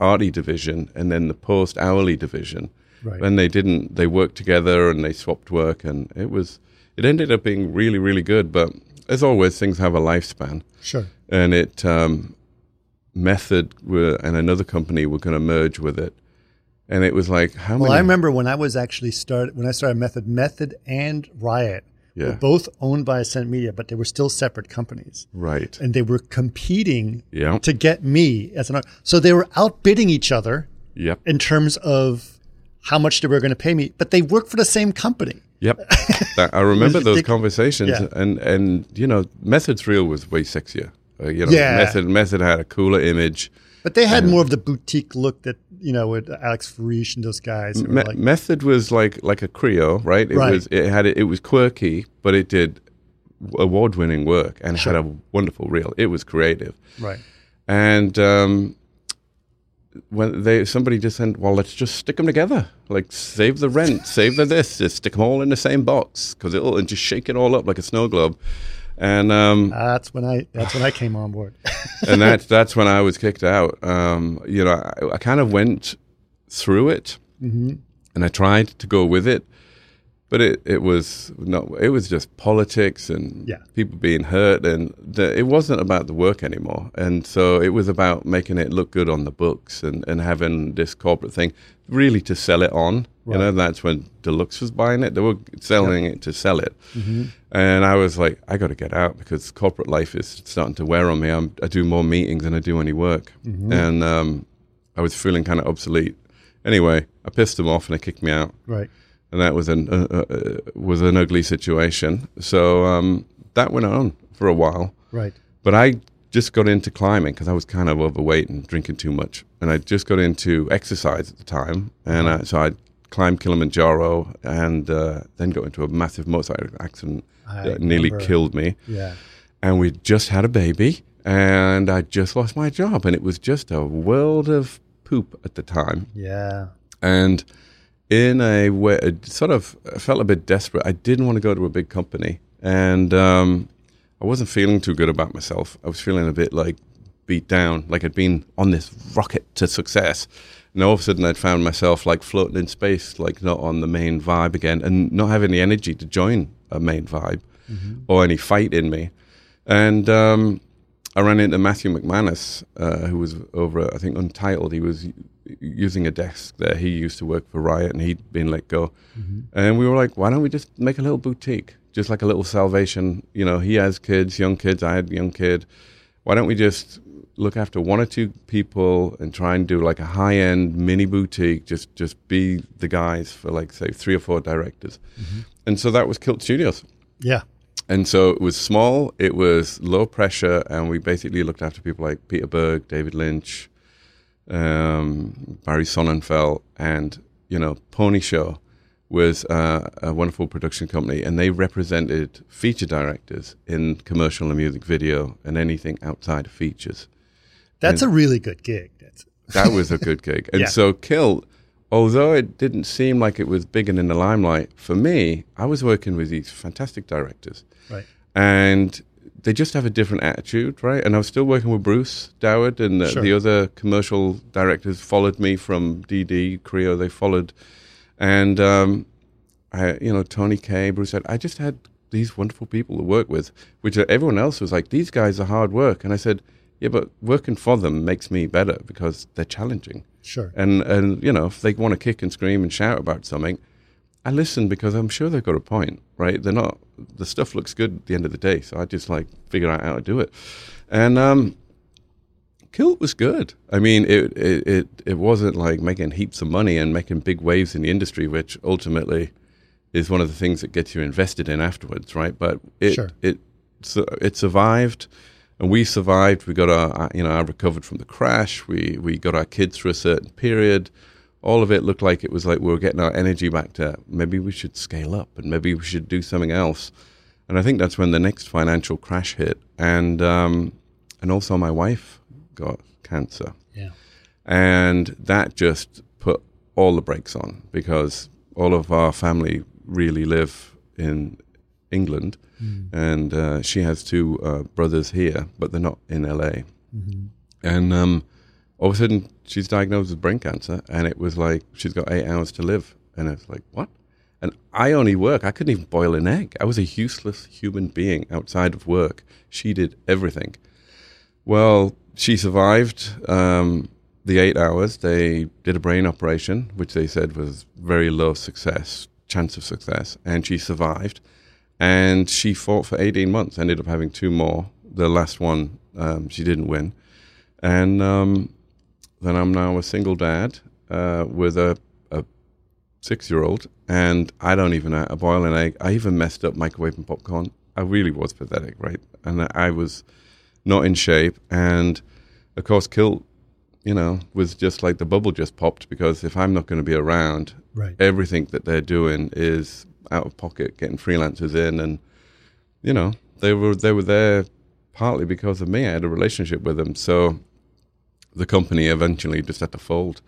arty division and then the post hourly division. Right. And they didn't. They worked together and they swapped work, and it was. It ended up being really, really good. But as always, things have a lifespan, Sure. and it um, Method were, and another company were going to merge with it, and it was like how Well, many? I remember when I was actually started when I started Method, Method and Riot Yeah. were both owned by Ascent Media, but they were still separate companies, right. and they were competing Yeah. to get me as an art. So they were outbidding each other Yep. in terms of how much they were going to pay me, but they worked for the same company. Yep. That- I remember those conversations, Yeah. and and you know, Method's reel was way sexier. Uh, you know, Yeah. Method Method had a cooler image. But they had more of the boutique look that you know with Alex Frisch and those guys. Me- like, Method was like like a Creo, right? It Right. was it had it was quirky, but it did award winning work and had a wonderful reel. It was creative, right. and um, when they somebody just said, "Well, let's just stick them together. Like save the rent, save the this, just stick them all in the same box because it'll and just shake it all up like a snow globe." And um, That's when I. That's when I came on board. and that's that's when I was kicked out. Um, you know, I, I kind of went through it, and I tried to go with it, but it, it was not it was just politics and Yeah. people being hurt and the, it wasn't about the work anymore and so it was about making it look good on the books and, and having this corporate thing really to sell it on you know that's when deluxe was buying it. They were selling it to sell it. And i was like i got to get out because corporate life is starting to wear on me. I'm, i do more meetings than i do any work. And um, i was feeling kind of obsolete. Anyway i pissed them off and they kicked me out. Right. and that was an uh, uh, was an ugly situation. So um, that went on for a while. Right. But I just got into climbing because I was kind of overweight and drinking too much, and I just got into exercise at the time, and uh, so I climbed Kilimanjaro, and uh, then got into a massive motorcycle accident I that nearly remember. killed me. Yeah. And we just had a baby, and I just lost my job, and it was just a world of poop at the time Yeah. and in a way, it sort of I felt a bit desperate. I didn't want to go to a big company, and um, I wasn't feeling too good about myself. I was feeling a bit like beat down, like I'd been on this rocket to success, and all of a sudden I'd found myself like floating in space, like not on the main vibe again, and not having the energy to join a main vibe or any fight in me, and. Um, I ran into Matthew McManus, uh, who was over, I think, Untitled. He was using a desk there. He used to work for Riot, and he'd been let go. And we were like, why don't we just make a little boutique, just like a little salvation? You know, he has kids, young kids. I had a young kid. Why don't we just look after one or two people and try and do like a high end mini boutique? Just just be the guys for like say three or four directors. And so that was Kilt Studios. Yeah. And so it was small, it was low pressure, and we basically looked after people like Peter Berg, David Lynch, um, Barry Sonnenfeld, and, you know, Pony Show was uh, a wonderful production company, and they represented feature directors in commercial and music video and anything outside of features. That's a really good gig. That's That was a good gig. And Yeah. so Kilt, although it didn't seem like it was big and in the limelight, for me, I was working with these fantastic directors right. and they just have a different attitude, right? And I was still working with Bruce Dowad, and the, Sure. the other commercial directors followed me from DD Creo. They followed, and um, I, you know, Tony Kaye, Bruce said, I just had these wonderful people to work with, which everyone else was like, these guys are hard work, and I said, yeah, but working for them makes me better because they're challenging. Sure. And and you know, if they want to kick and scream and shout about something, I listen because I'm sure they've got a point, right? They're not the stuff looks good at the end of the day, so I just like figure out how to do it. And um Kilt was good. I mean, it, it it it wasn't like making heaps of money and making big waves in the industry, which ultimately is one of the things that gets you invested in afterwards, right? But it Sure. it su- it survived, and we survived. We got our you know I recovered from the crash. We we got our kids through a certain period. All of it looked like it was like we were getting our energy back to maybe we should scale up and maybe we should do something else. And I think that's when the next financial crash hit, and um, and also my wife got cancer Yeah. and that just put all the brakes on because all of our family really live in England, and uh, she has two uh, brothers here, but they're not in LA. And um, all of a sudden, she's diagnosed with brain cancer, and it was like she's got eight hours to live, and it's like what? And I only work. I couldn't even boil an egg. I was a useless human being outside of work. She did everything. Well, she survived um, the eight hours. They did a brain operation, which they said was very low success, chance of success, and she survived. And she fought for 18 months, ended up having two more. The last one, um, she didn't win. And um, then I'm now a single dad uh, with a, a six year old, and I don't even know how to boil an egg. I even messed up microwaving popcorn. I really was pathetic, right? And I- I was not in shape. And of course, Kilt, you know, was just like the bubble just popped because if I'm not going to be around, Right. everything that they're doing is out of pocket, getting freelancers in, and you know, they were they were there partly because of me. I had a relationship with them, so the company eventually just had to fold,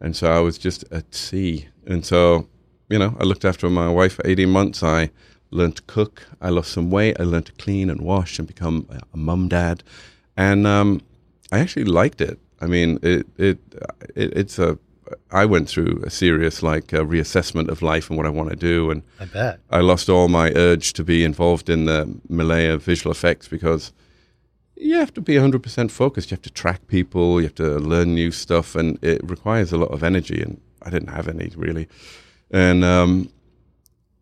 and so I was just at sea. And so, you know, I looked after my wife for eighteen months. I learned to cook. I lost some weight. I learned to clean and wash and become a- mum dad, and um, I actually liked it. I mean, it it, it it's a I went through a serious like uh, reassessment of life and what I want to do, and I bet. I lost all my urge to be involved in the melee of visual effects because you have to be 100% focused. You have to track people, you have to learn new stuff, and it requires a lot of energy. And I didn't have any really. And um,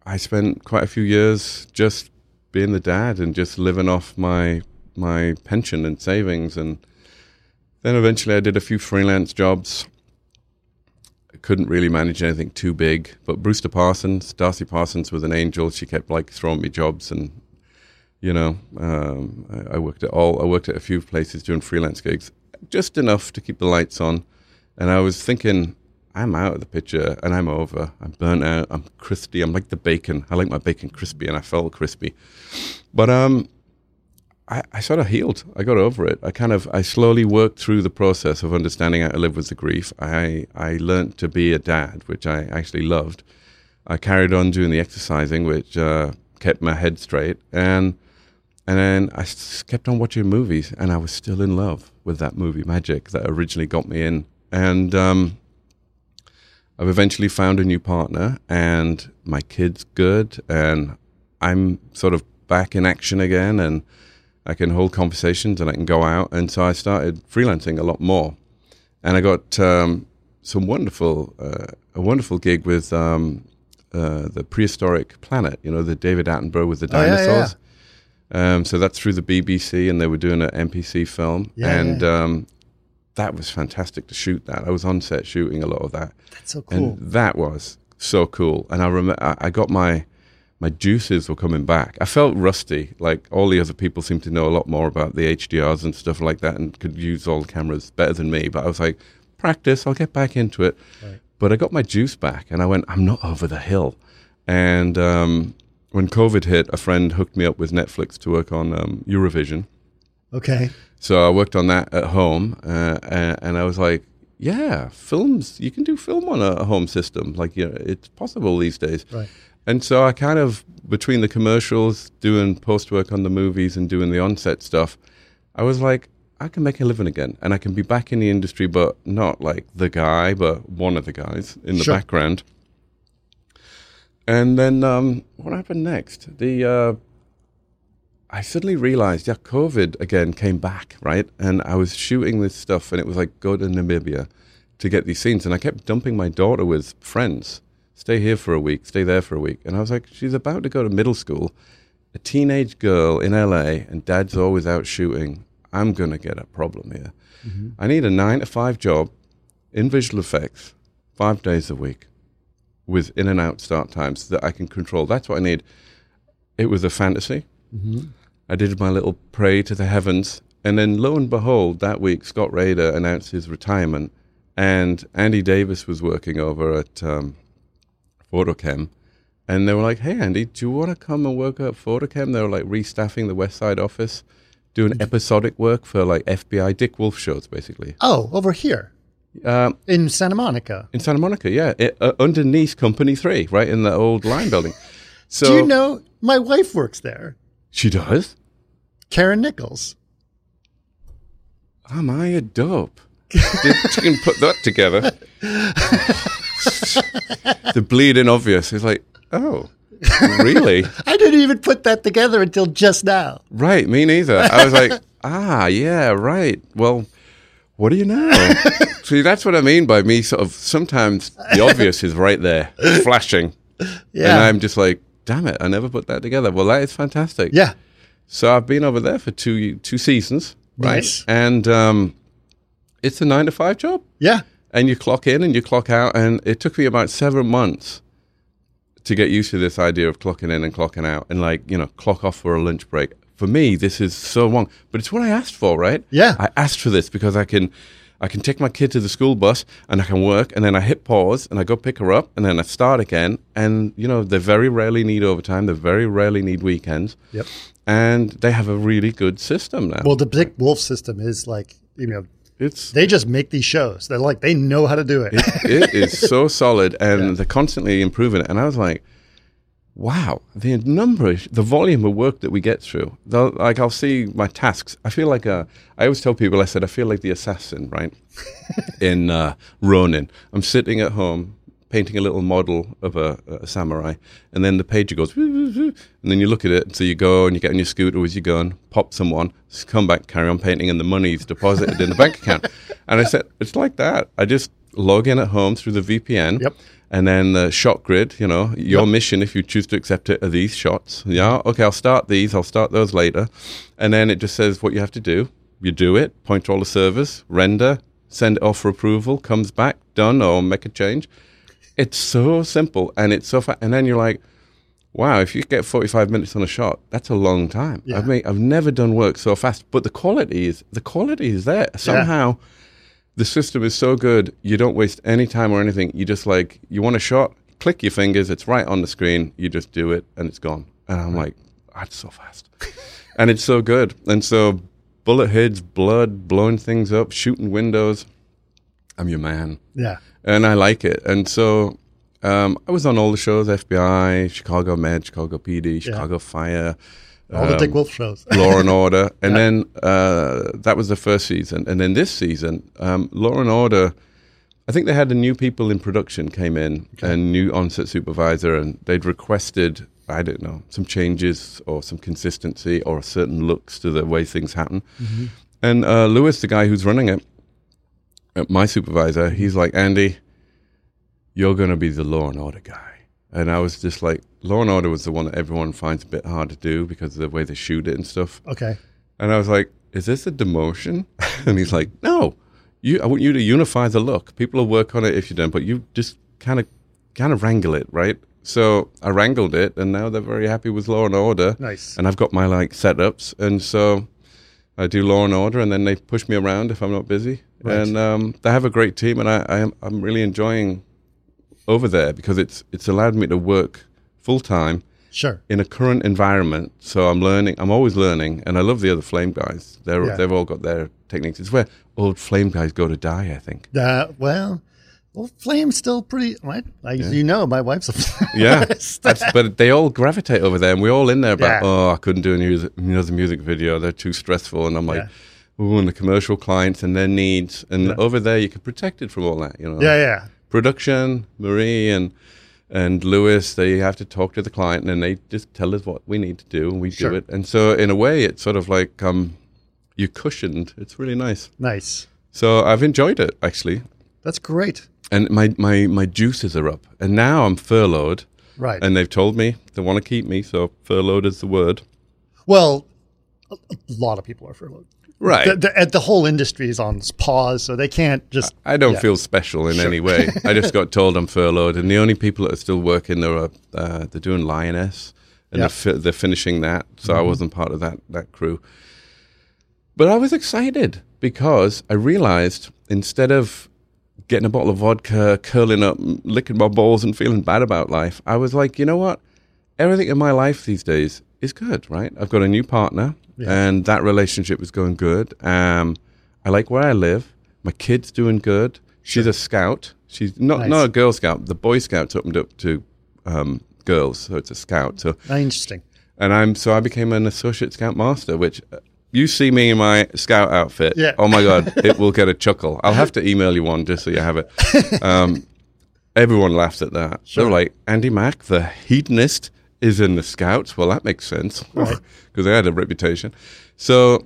I spent quite a few years just being the dad and just living off my my pension and savings. And then eventually I did a few freelance jobs. Couldn't really manage anything too big. But Brewster Parsons, Darcy Parsons was an angel. She kept like throwing me jobs and you know, um, I, I, worked at all. I worked at a few places doing freelance gigs, just enough to keep the lights on. And I was thinking, I'm out of the picture and I'm over. I'm burnt out. I'm crispy. I'm like the bacon. I like my bacon crispy, and I felt crispy. But um, I, I sort of healed. I got over it. I kind of, I slowly worked through the process of understanding how to live with the grief. I, I learned to be a dad, which I actually loved. I carried on doing the exercising, which uh, kept my head straight, and and then I kept on watching movies, and I was still in love with that movie Magic that originally got me in. And um, I've eventually found a new partner, and my kid's good, and I'm sort of back in action again, and I can hold conversations and I can go out. And so I started freelancing a lot more, and I got um, some wonderful, uh, a wonderful gig with um, uh, the prehistoric planet. You know, the David Attenborough with the dinosaurs. Oh, yeah, yeah. Um, so that's through the BBC, and they were doing an NBC film, yeah, and. Um, that was fantastic to shoot that. I was on set shooting a lot of that. That's so cool. And that was so cool. And I remember I got my my juices were coming back. I felt rusty. Like all the other people seemed to know a lot more about the HDRs and stuff like that, and could use all the cameras better than me. But I was like, practice. I'll get back into it. Right. But I got my juice back, and I went. I'm not over the hill. And um, when COVID hit, a friend hooked me up with Netflix to work on um, Eurovision. Okay. So I worked on that at home, uh, and, and, I was like, "Yeah, films. You can do film on a, home system. Like, you know, it's possible these days." Right. And so I kind of between the commercials, doing post work on the movies, and doing the onset stuff, I was like, I can make a living again, and I can be back in the industry, but not like the guy, but one of the guys in the sure. background. And then um, what happened next? The uh, I suddenly realized, yeah, COVID again came back, right? And I was shooting this stuff, and it was like go to Namibia to get these scenes, and I kept dumping my daughter with friends. Stay here for a week, stay there for a week, and I was like, she's about to go to middle school, a teenage girl in LA, and dad's always out shooting. I'm gonna get a problem here. Mm-hmm. I need a nine to five job in visual effects, five days a week with in and out start times that I can control. That's what I need. It was a fantasy. Mm-hmm. I did my little pray to the heavens, and then lo and behold, that week Scott Rader announced his retirement, and Andy Davis was working over at um, PhotoKem, and they were like, "Hey, Andy, do you want to come and work at PhotoKem?" They were like restaffing the West Side office, doing episodic work for like FBI Dick Wolf shows, basically. Oh, over here. Um, in Santa Monica. In Santa Monica, yeah, it, uh, underneath Company Three, right in the old line building. So, do you know my wife works there? She does. Karen Nichols. Am I a dope? you can put that together. the bleeding obvious is like, oh, really? I didn't even put that together until just now. Right, me neither. I was like, ah, yeah, right. Well, what do you know? See, that's what I mean by me sort of sometimes the obvious is right there, flashing. Yeah. And I'm just like, damn it, I never put that together. Well, that is fantastic. Yeah. So I've been over there for two two seasons, right? Nice. And um, it's a nine to five job. Yeah. And you clock in and you clock out, and it took me about seven months to get used to this idea of clocking in and clocking out, and like you know, clock off for a lunch break for me, this is so wrong. But it's what I asked for, right? Yeah. I asked for this because I can I can take my kid to the school bus and I can work and then I hit pause and I go pick her up and then I start again. And, you know, they very rarely need overtime. They very rarely need weekends. Yep. And they have a really good system now. Well, the Dick Wolf system is like, you know, it's they just make these shows. They're like they know how to do it. it, it is so solid and yeah. they're constantly improving it. And I was like, wow, the number, the volume of work that we get through. Like I'll see my tasks. I feel like a. I always tell people. I said I feel like the assassin, right? In uh, Ronin, I'm sitting at home painting a little model of a, a samurai, and then the pager goes, and then you look at it. So you go and you get on your scooter with your gun, pop someone, come back, carry on painting, and the money's deposited in the bank account. And I said, it's like that. I just log in at home through the VPN. Yep. And then the ShotGrid, you know, your Yep. mission, if you choose to accept it, are these shots. Yeah, okay, I'll start these, I'll start those later. And then it just says what you have to do. You do it, point to all the servers, render, send it off for approval, comes back, done, or make a change. It's so simple and it's so fast. And then you're like, wow, if you get 45 minutes on a shot, that's a long time. Yeah. I've, made, I've never done work so fast, but the quality is, the quality is there. Somehow the system is so good, you don't waste any time or anything. You just like, you want a shot, click your fingers, it's right on the screen, you just do it and it's gone. And I'm like, that's so fast. and it's so good. And so bullet heads, blood, blowing things up, shooting windows. I'm your man. Yeah. And I like it. And so um, I was on all the shows FBI, Chicago Med, Chicago PD, Chicago Fire. All the Dick um, Wolf shows. Law and Order, and then uh, that was the first season, and then this season, um, Law and Order. I think they had the new people in production came in and new onset supervisor, and they'd requested I don't know some changes or some consistency or certain looks to the way things happen. And uh, Lewis, the guy who's running it, Uh, my supervisor, he's like Andy, you're going to be the Law and Order guy. And I was just like, Law and Order was the one that everyone finds a bit hard to do because of the way they shoot it and stuff. Okay. And I was like, "Is this a demotion?" and he's like, "No, you. I want you to unify the look. People will work on it if you don't, but you just kind of, kind of wrangle it, right?" So I wrangled it, and now they're very happy with Law and Order. Nice. And I've got my like setups, and so I do Law and Order, and then they push me around if I'm not busy. Right. And um, they have a great team, and I, I am I'm really enjoying over there because it's it's allowed me to work full time Sure. in a current environment. So I'm learning. I'm always learning, and I love the other flame guys. They're Yeah. they've all got their techniques. It's where old flame guys go to die. I think. Uh, well, well, Flame's still pretty, right? Like, You know, my wife's a Flame. Yeah, that's, but they all gravitate over there, and we're all in there about. Yeah. Oh, I couldn't do a another music video. They're too stressful, and I'm like. Ooh, and the commercial clients and their needs, and Yeah. over there you can protect it from all that, you know. yeah, yeah. Production, Marie and and Lewis, they have to talk to the client, and then they just tell us what we need to do, and we Sure. do it. And so, in a way, it's sort of like um, you're cushioned. It's really nice. Nice. So I've enjoyed it actually, That's great. and my my my juices are up. And now I'm furloughed, Right. and they've told me they want to keep me. So furloughed is the word. well, a lot of people are furloughed. Right. The, the, the whole industry is on pause, so they can't just. I don't Yeah. feel special in any way. I just got told I'm furloughed, and the only people that are still working there are uh, they're doing Lioness, and Yeah. they're, fi- they're finishing that. So I wasn't part of that that crew. But I was excited because I realized instead of getting a bottle of vodka, curling up, licking my balls, and feeling bad about life, I was like, you know what? Everything in my life these days is good, right? I've got a new partner, Yeah. and that relationship is going good. Um, I like where I live. My kid's doing good. She's a scout. She's not Nice. not a girl scout. The Boy Scouts opened up to um, girls, so it's a scout. So Ah, interesting. and I'm so I became an associate scout master, which uh, you see me in my scout outfit. Yeah. Oh my god, it will get a chuckle. I'll have to email you one just so you have it. Um, everyone laughs at that. Sure. They're like, Andy Mack, the hedonist, is in the scouts. Well, that makes sense because Right. they had a reputation. So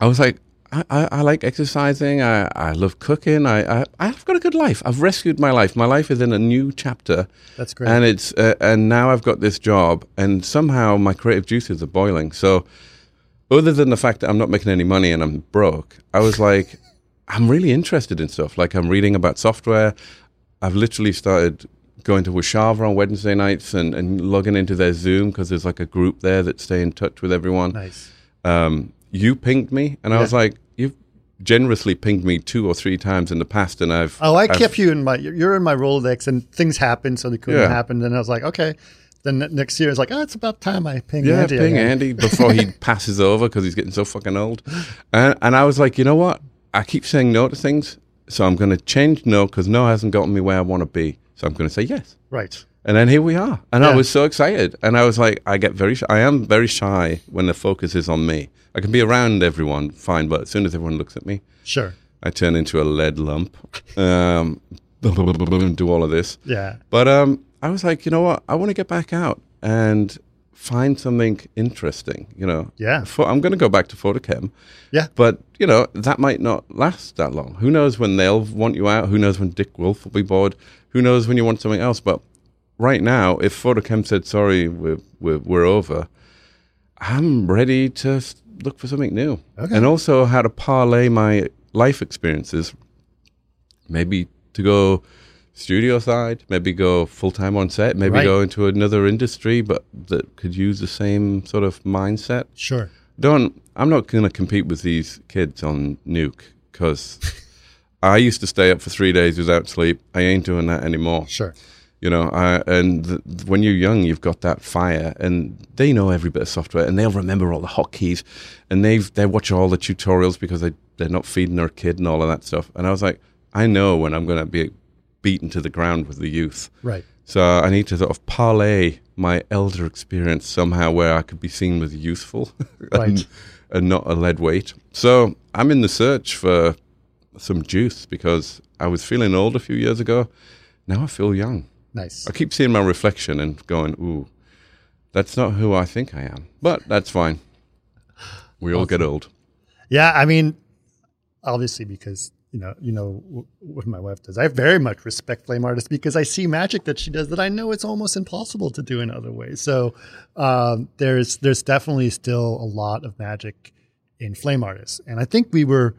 I was like. I, I, I like exercising. I, I love cooking. I, I I've got a good life. I've rescued my life. My life is in a new chapter. That's great. And it's uh, and now I've got this job, and somehow my creative juices are boiling. So, other than the fact that I'm not making any money and I'm broke, I was like, I'm really interested in stuff. Like I'm reading about software. I've literally started going to Washava on Wednesday nights and, and logging into their Zoom because there's like a group there that stay in touch with everyone. nice. Um, you pinged me, and I was like, you've generously pinged me two or three times in the past, and I've Oh, I I've- kept you in my. You're in my Rolodex, and things happen, so they couldn't Yeah. happen. And I was like, okay. Then next year, it's like, oh, it's about time I ping Yeah, Andy ping again. Andy before he passes over because he's getting so fucking old. And, and I was like, you know what? I keep saying no to things, so I'm going to change no because no hasn't gotten me where I want to be. So I'm going to say yes. Right. And then here we are. And Yeah. I was so excited. And I was like, I get very, sh- I am very shy when the focus is on me. I can be around everyone, fine, but as soon as everyone looks at me, Sure. I turn into a lead lump. Um, do all of this. Yeah. But um, I was like, you know what? I want to get back out and find something interesting. You know, Yeah. Pho- I'm going to go back to PhotoKem. Yeah. But you know that might not last that long. Who knows when they'll want you out? Who knows when Dick Wolf will be bored? Who knows when you want something else? But right now, if PhotoKem said sorry, we're we're, we're over, I'm ready to look for something new. Okay. And also how to parlay my life experiences, maybe to go studio side, maybe go full time on set, maybe Right. go into another industry, but that could use the same sort of mindset. Sure. Don't. I'm not going to compete with these kids on Nuke because I used to stay up for three days without sleep. I ain't doing that anymore. Sure. You know, I, and th- when you're young, you've got that fire, and they know every bit of software, and they'll remember all the hotkeys, and they've they watch all the tutorials because they they're not feeding their kid and all of that stuff. And I was like, I know when I'm going to be beaten to the ground with the youth, Right. so I need to sort of parlay my elder experience somehow where I could be seen as useful Right. and, and not a lead weight. So I'm in the search for some juice because I was feeling old a few years ago. Now I feel young. Nice. I keep seeing my reflection and going, ooh, that's not who I think I am. But that's fine. We all get old. Yeah, I mean, obviously because you know, you know what my wife does. I very much respect flame artists because I see magic that she does that I know it's almost impossible to do in other ways. So um, there's there's definitely still a lot of magic in flame artists, and I think we were.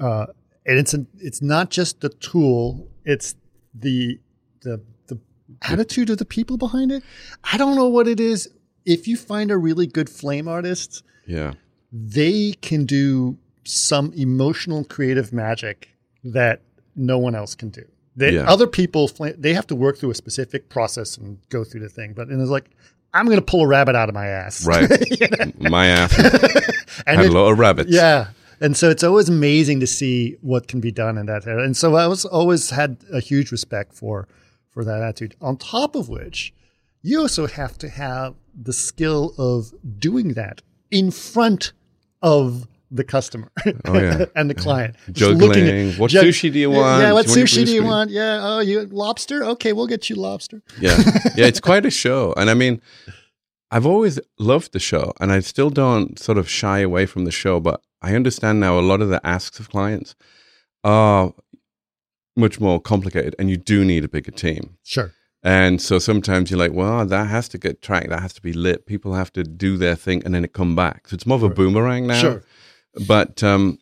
Uh, and it's a, it's not just the tool; it's the the the attitude of the people behind it. I don't know what it is. If you find a really good flame artist, Yeah. they can do some emotional creative magic that no one else can do. They, Yeah. Other people, they have to work through a specific process and go through the thing. But and it's like, I'm going to pull a rabbit out of my ass. Right. My ass and had it- a lot of rabbits. yeah. And so it's always amazing to see what can be done in that area. And so I was always had a huge respect for for that attitude. On top of which, you also have to have the skill of doing that in front of the customer Oh, yeah. and the client. Juggling. What jug- sushi do you want? Yeah, what Do you want your sushi do you want? Yeah, oh, you lobster? Okay, we'll get you lobster. Yeah. Yeah, it's quite a show. And I mean, I've always loved the show and I still don't sort of shy away from the show, but I understand now a lot of the asks of clients are much more complicated and you do need a bigger team. Sure. And so sometimes you're like, well, that has to get tracked, that has to be lit. People have to do their thing and then it come back. So it's more of a boomerang now. Sure. But um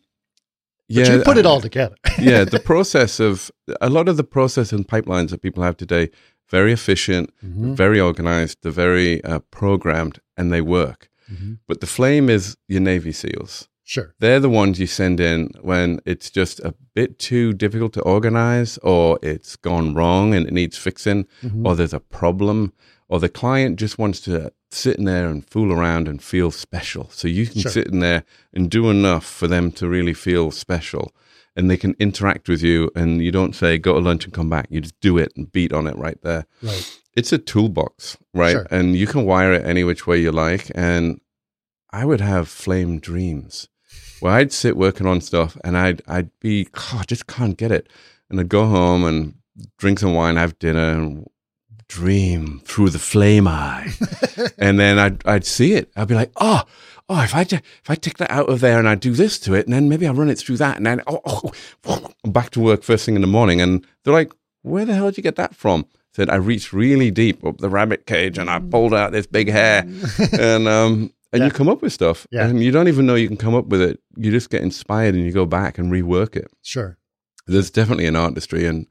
yeah, But you put it all together. yeah, the process of a lot of the process and pipelines that people have today, very efficient, Mm-hmm. very organized, they're very uh, programmed, and they work. Mm-hmm. But the flame is your Navy SEALs. Sure. They're the ones you send in when it's just a bit too difficult to organize, or it's gone wrong and it needs fixing, Mm-hmm. or there's a problem, or the client just wants to sit in there and fool around and feel special. So you can Sure. sit in there and do enough for them to really feel special. And they can interact with you, and you don't say, go to lunch and come back. You just do it and beat on it right there Right. it's a toolbox, right? Sure. And you can wire it any which way you like. And I would have flame dreams where I'd sit working on stuff and I'd I'd be oh, I just can't get it. And I'd go home and drink some wine, have dinner, and dream through the flame eye. and then I'd I'd see it. I'd be like, oh, oh, if I if I take that out of there and I do this to it, and then maybe I run it through that, and then oh, oh, oh, I'm back to work first thing in the morning, and they're like, where the hell did you get that from? I Said I reached really deep up the rabbit cage and I pulled out this big hare, and um. And Yeah. you come up with stuff, Yeah. and you don't even know you can come up with it. You just get inspired, and you go back and rework it Sure. there's definitely an artistry and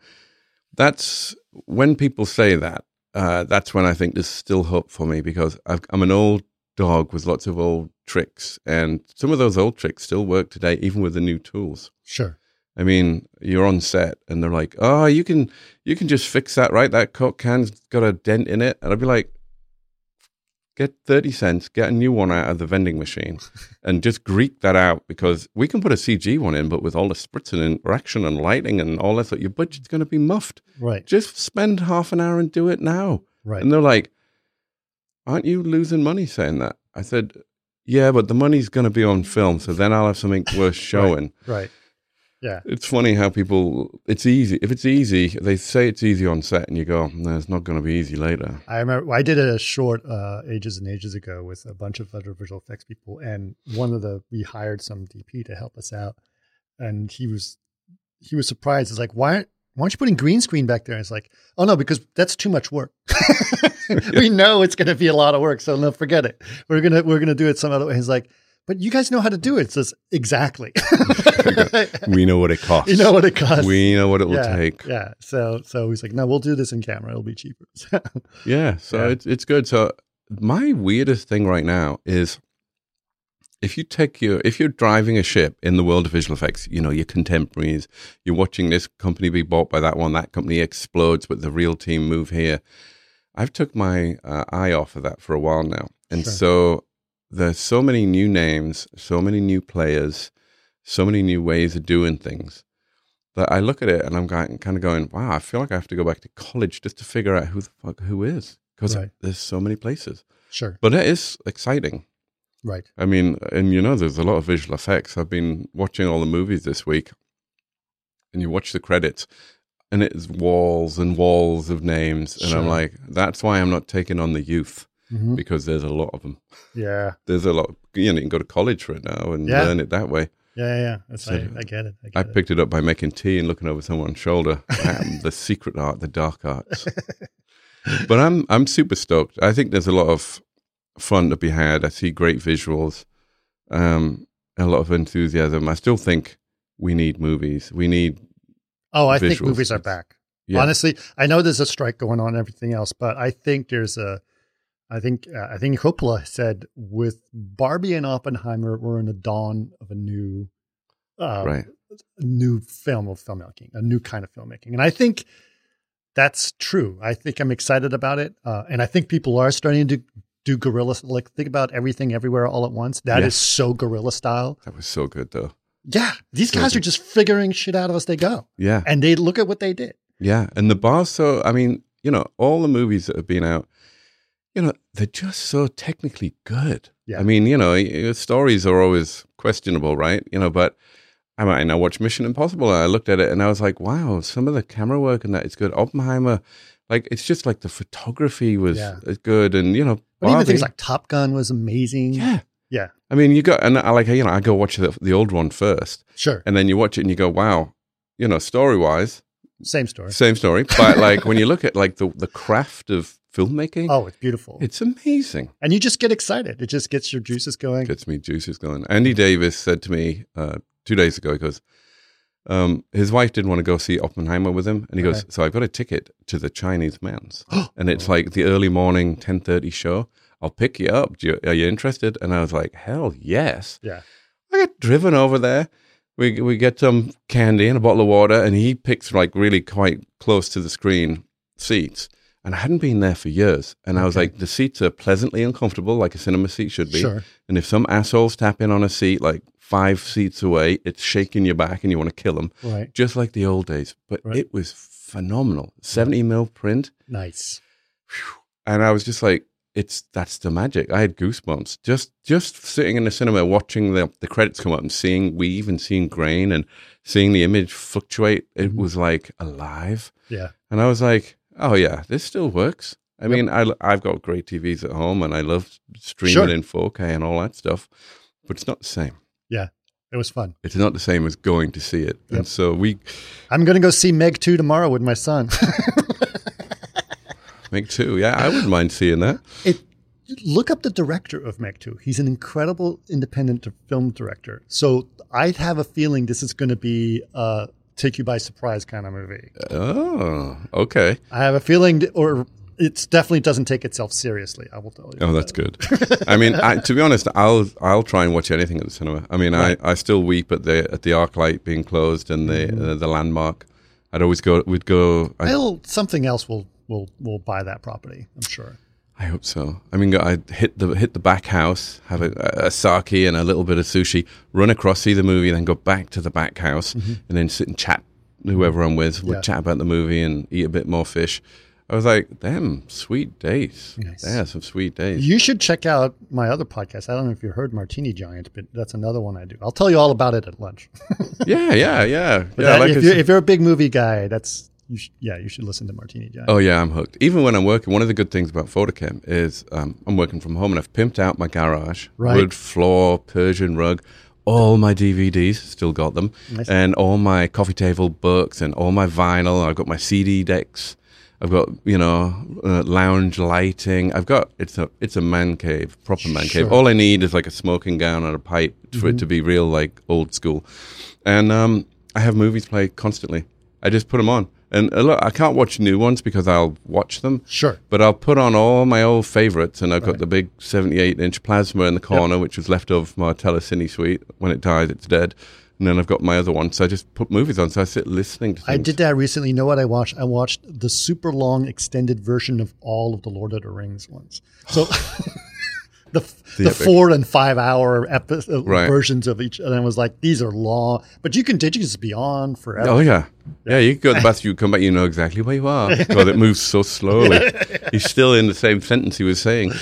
that's when people say that uh, that's when i think there's still hope for me because I've, i'm an old dog with lots of old tricks and some of those old tricks still work today even with the new tools Sure. i mean you're on set and they're like oh you can you can just fix that right that coke can's got a dent in it and i'd be like get 30 cents, get a new one out of the vending machine, and just Greek that out because we can put a CG one in, but with all the spritzing and action and lighting and all that, your budget's going to be muffed. Right. Just spend half an hour and do it now. Right. And they're like, Aren't you losing money saying that? I said, Yeah, but the money's going to be on film. So then I'll have something worth showing. right. Yeah. It's funny how people, it's easy. If it's easy, they say it's easy on set, and you go, No, it's not going to be easy later. I remember I did a short uh, ages and ages ago with a bunch of other visual effects people, and one of the we hired some DP to help us out, and he was he was surprised. It's like why aren't why aren't you putting green screen back there? And it's like, oh no, because that's too much work. we know it's going to be a lot of work, so no, forget it. We're gonna we're gonna do it some other way. He's like, but you guys know how to do it. Says exactly. We know what it costs. you know what it costs. We know what it will yeah, take. Yeah. So so he's like, no, we'll do this in camera. It'll be cheaper. Yeah, so Yeah. it's it's good. So my weirdest thing right now is if you take your if you're driving a ship in the world of visual effects, you know, your contemporaries, you're watching this company be bought by that one, that company explodes, but the real team move here. I've took my uh, eye off of that for a while now, and Sure. so there's so many new names, so many new players, so many new ways of doing things that I look at it and I'm going, kind of going, wow, I feel like I have to go back to college just to figure out who the fuck who is because Right. there's so many places. sure. But it is exciting. Right. I mean, and you know, there's a lot of visual effects. I've been watching all the movies this week, and you watch the credits, and it's walls and walls of names, and I'm like, that's why I'm not taking on the youth Mhm. because there's a lot of them. Yeah. There's a lot. You know, you can go to college for it now and Yeah. learn it that way. Yeah, yeah, yeah. So- I, I get it. I get I it. picked it up by making tea and looking over someone's shoulder. The secret art, the dark arts. but I'm I'm super stoked. I think there's a lot of fun to be had. I see great visuals, um, a lot of enthusiasm. I still think we need movies. We need oh, I think movies are back. yeah, Honestly, I know there's a strike going on and everything else, but I think there's a. I think uh, I think Coppola said with Barbie and Oppenheimer, we're in the dawn of a new, uh, right. a new film of filmmaking, a new kind of filmmaking, and I think that's true. I think I'm excited about it, uh, and I think people are starting to do guerrilla. Like think about everything, everywhere, all at once. That is Yes. so guerrilla style. That was so good though. Yeah, these So guys good. are just figuring shit out as they go, Yeah, and they look at what they did. yeah. And the bar's so. I mean, you know, all the movies that have been out, you know, they're just so technically good. Yeah. I mean, you know, stories are always questionable, right? You know, but I mean, I watched Mission Impossible and I looked at it and I was like, wow, some of the camera work and that is good. Oppenheimer, like, it's just like the photography was Yeah. good. And, you know, But even things like Top Gun was amazing. yeah. Yeah. I mean, you go, and I like, you know, I go watch the, the old one first Sure. and then you watch it and you go, wow, you know, story wise, Same story. same story. But like when you look at like the, the craft of filmmaking, Oh, it's beautiful. it's amazing. and you just get excited. It just gets your juices going. gets me juices going. Andy Davis said to me uh, two days ago, he goes, um, his wife didn't want to go see Oppenheimer with him, and he goes, "So I've got a ticket to the Chinese man's, and it's like the early morning ten thirty show. I'll pick you up. Do you, are you interested?" And I was like, "Hell yes!" Yeah. I get driven over there. We we get some candy and a bottle of water, and he picks like really quite close to the screen seats. And I hadn't been there for years, and I was Okay. like, the seats are pleasantly uncomfortable, like a cinema seat should be. Sure. And if some assholes tap in on a seat like five seats away, it's shaking your back and you want to kill them, Right. just like the old days. But Right. it was phenomenal. 70 mil print. Nice. And I was just like, it's that's the magic. I had goosebumps just just sitting in the cinema watching the, the credits come up and seeing weave and seeing grain and seeing the image fluctuate. It Mhm. was like alive. Yeah. And I was like, oh yeah, this still works. I mean, I, I've got great TVs at home and I love streaming Sure. in 4K and all that stuff, but it's not the same. Yeah, it was fun. It's not the same as going to see it. Yep. And so we I'm going to go see Meg 2 tomorrow with my son. Meg two. Yeah, I wouldn't mind seeing that. it look up the director of Meg 2. He's an incredible independent film director. So I have a feeling this is going to be a take you by surprise kind of movie. Oh, okay. I have a feeling, or it definitely doesn't take itself seriously. I will tell you. Oh, that's good. I mean, I, to be honest, I'll I'll try and watch anything at the cinema. I mean, Right. I, I still weep at the at the ArcLight being closed and the uh, the landmark. I'd always go. We'd go. I, I'll, something else will will will buy that property. I'm sure. I hope so. I mean, I hit the hit the back house, have a, a sake and a little bit of sushi, run across, see the movie, then go back to the back house, and then sit and chat. Whoever I'm with would Yeah. chat about the movie and eat a bit more fish. I was like, "Damn, sweet days. Nice. Yeah, some sweet days." You should check out my other podcast. I don't know if you heard Martini Giant, but that's another one I do. I'll tell you all about it at lunch. yeah, yeah, yeah. But yeah that- like if, you're, if you're a big movie guy, that's you sh- yeah, you should listen to Martini Giant. Oh yeah, I'm hooked. Even when I'm working, one of the good things about PhotoKem is um, I'm working from home and I've pimped out my garage, Right. wood floor, Persian rug, all my DVDs, still got them, Nice. and all my coffee table books and all my vinyl. I've got my CD decks. I've got you know uh, lounge lighting. I've got it's a it's a man cave, proper man Sure. cave. All I need is like a smoking gown and a pipe for it to be real like old school. And um, I have movies play constantly. I just put them on. And a lot, I can't watch new ones because I'll watch them. Sure. But I'll put on all my old favorites, and I've got Right. the big 78 inch plasma in the corner, which was left of my Telecine suite. When it dies, it's dead. And then I've got my other one. So I just put movies on. So I sit listening to things. I did that recently. You know what I watched? I watched the super long extended version of all of the Lord of the Rings ones. So the the, epic. four and five hour epi- uh, Right. versions of each, and I was like, these are long, but you can dig just be on forever. Oh yeah, yeah. You go to the bathroom, you come back, you know exactly where you are. because it moves so slowly. He's still in the same sentence he was saying.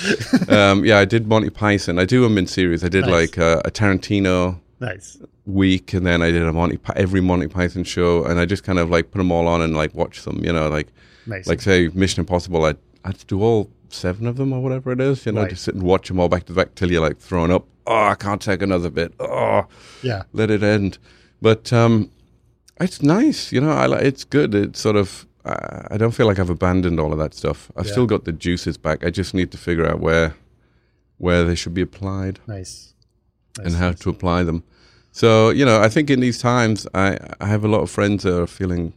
Um, yeah, I did Monty Python. I do them in series. I did Nice. like uh, a Tarantino Nice. Week, and then I did a Monty every Monty Python show, and I just kind of like put them all on and like watch them. You know, like Nice. like say Mission Impossible. I I do all seven of them or whatever it is. You know, Right. just sit and watch them all back to back till you're like throwing up. Oh, I can't take another bit. Oh, yeah. let it end. But um, it's nice, you know. I like it's good. It's sort of. Uh, I don't feel like I've abandoned all of that stuff. I've Yeah. still got the juices back. I just need to figure out where where they should be applied Nice. Nice. and how to apply them. So you know, I think in these times, I I have a lot of friends that are feeling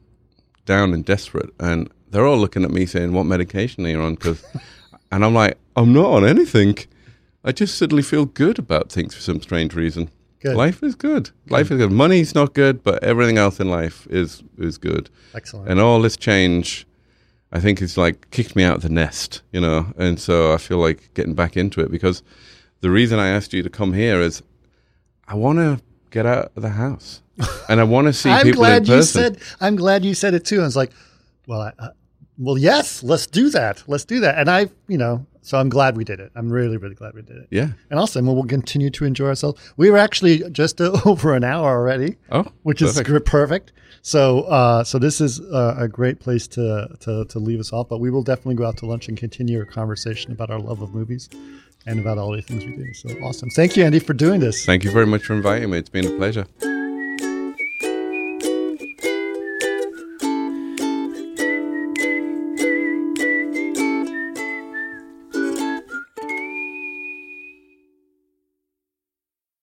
down and desperate, and they're all looking at me saying, "What medication are you on?" Because, and I'm like, I'm not on anything. I just suddenly feel good about things for some strange reason. Good. Life is good. Life is good. Money's not good, but everything else in life is is good. Excellent. And all this change, I think, is like kicked me out of the nest, you know. And so I feel like getting back into it because the reason I asked you to come here is I want to get out of the house and I want to see I'm people in glad person. you said. I'm glad you said it too. I was like, well, I, uh, well, yes, let's do that. Let's do that. And I, you know, so I'm glad we did it. I'm really, really glad we did it. yeah. And also, we'll continue to enjoy ourselves. We were actually just over an hour already, Oh, which is perfect. gr- perfect. So, uh, so this is uh, a great place to, to to leave us off. But we will definitely go out to lunch and continue our conversation about our love of movies and about all the things we do. So awesome! Thank you, Andy, for doing this. Thank you very much for inviting me. It's been a pleasure.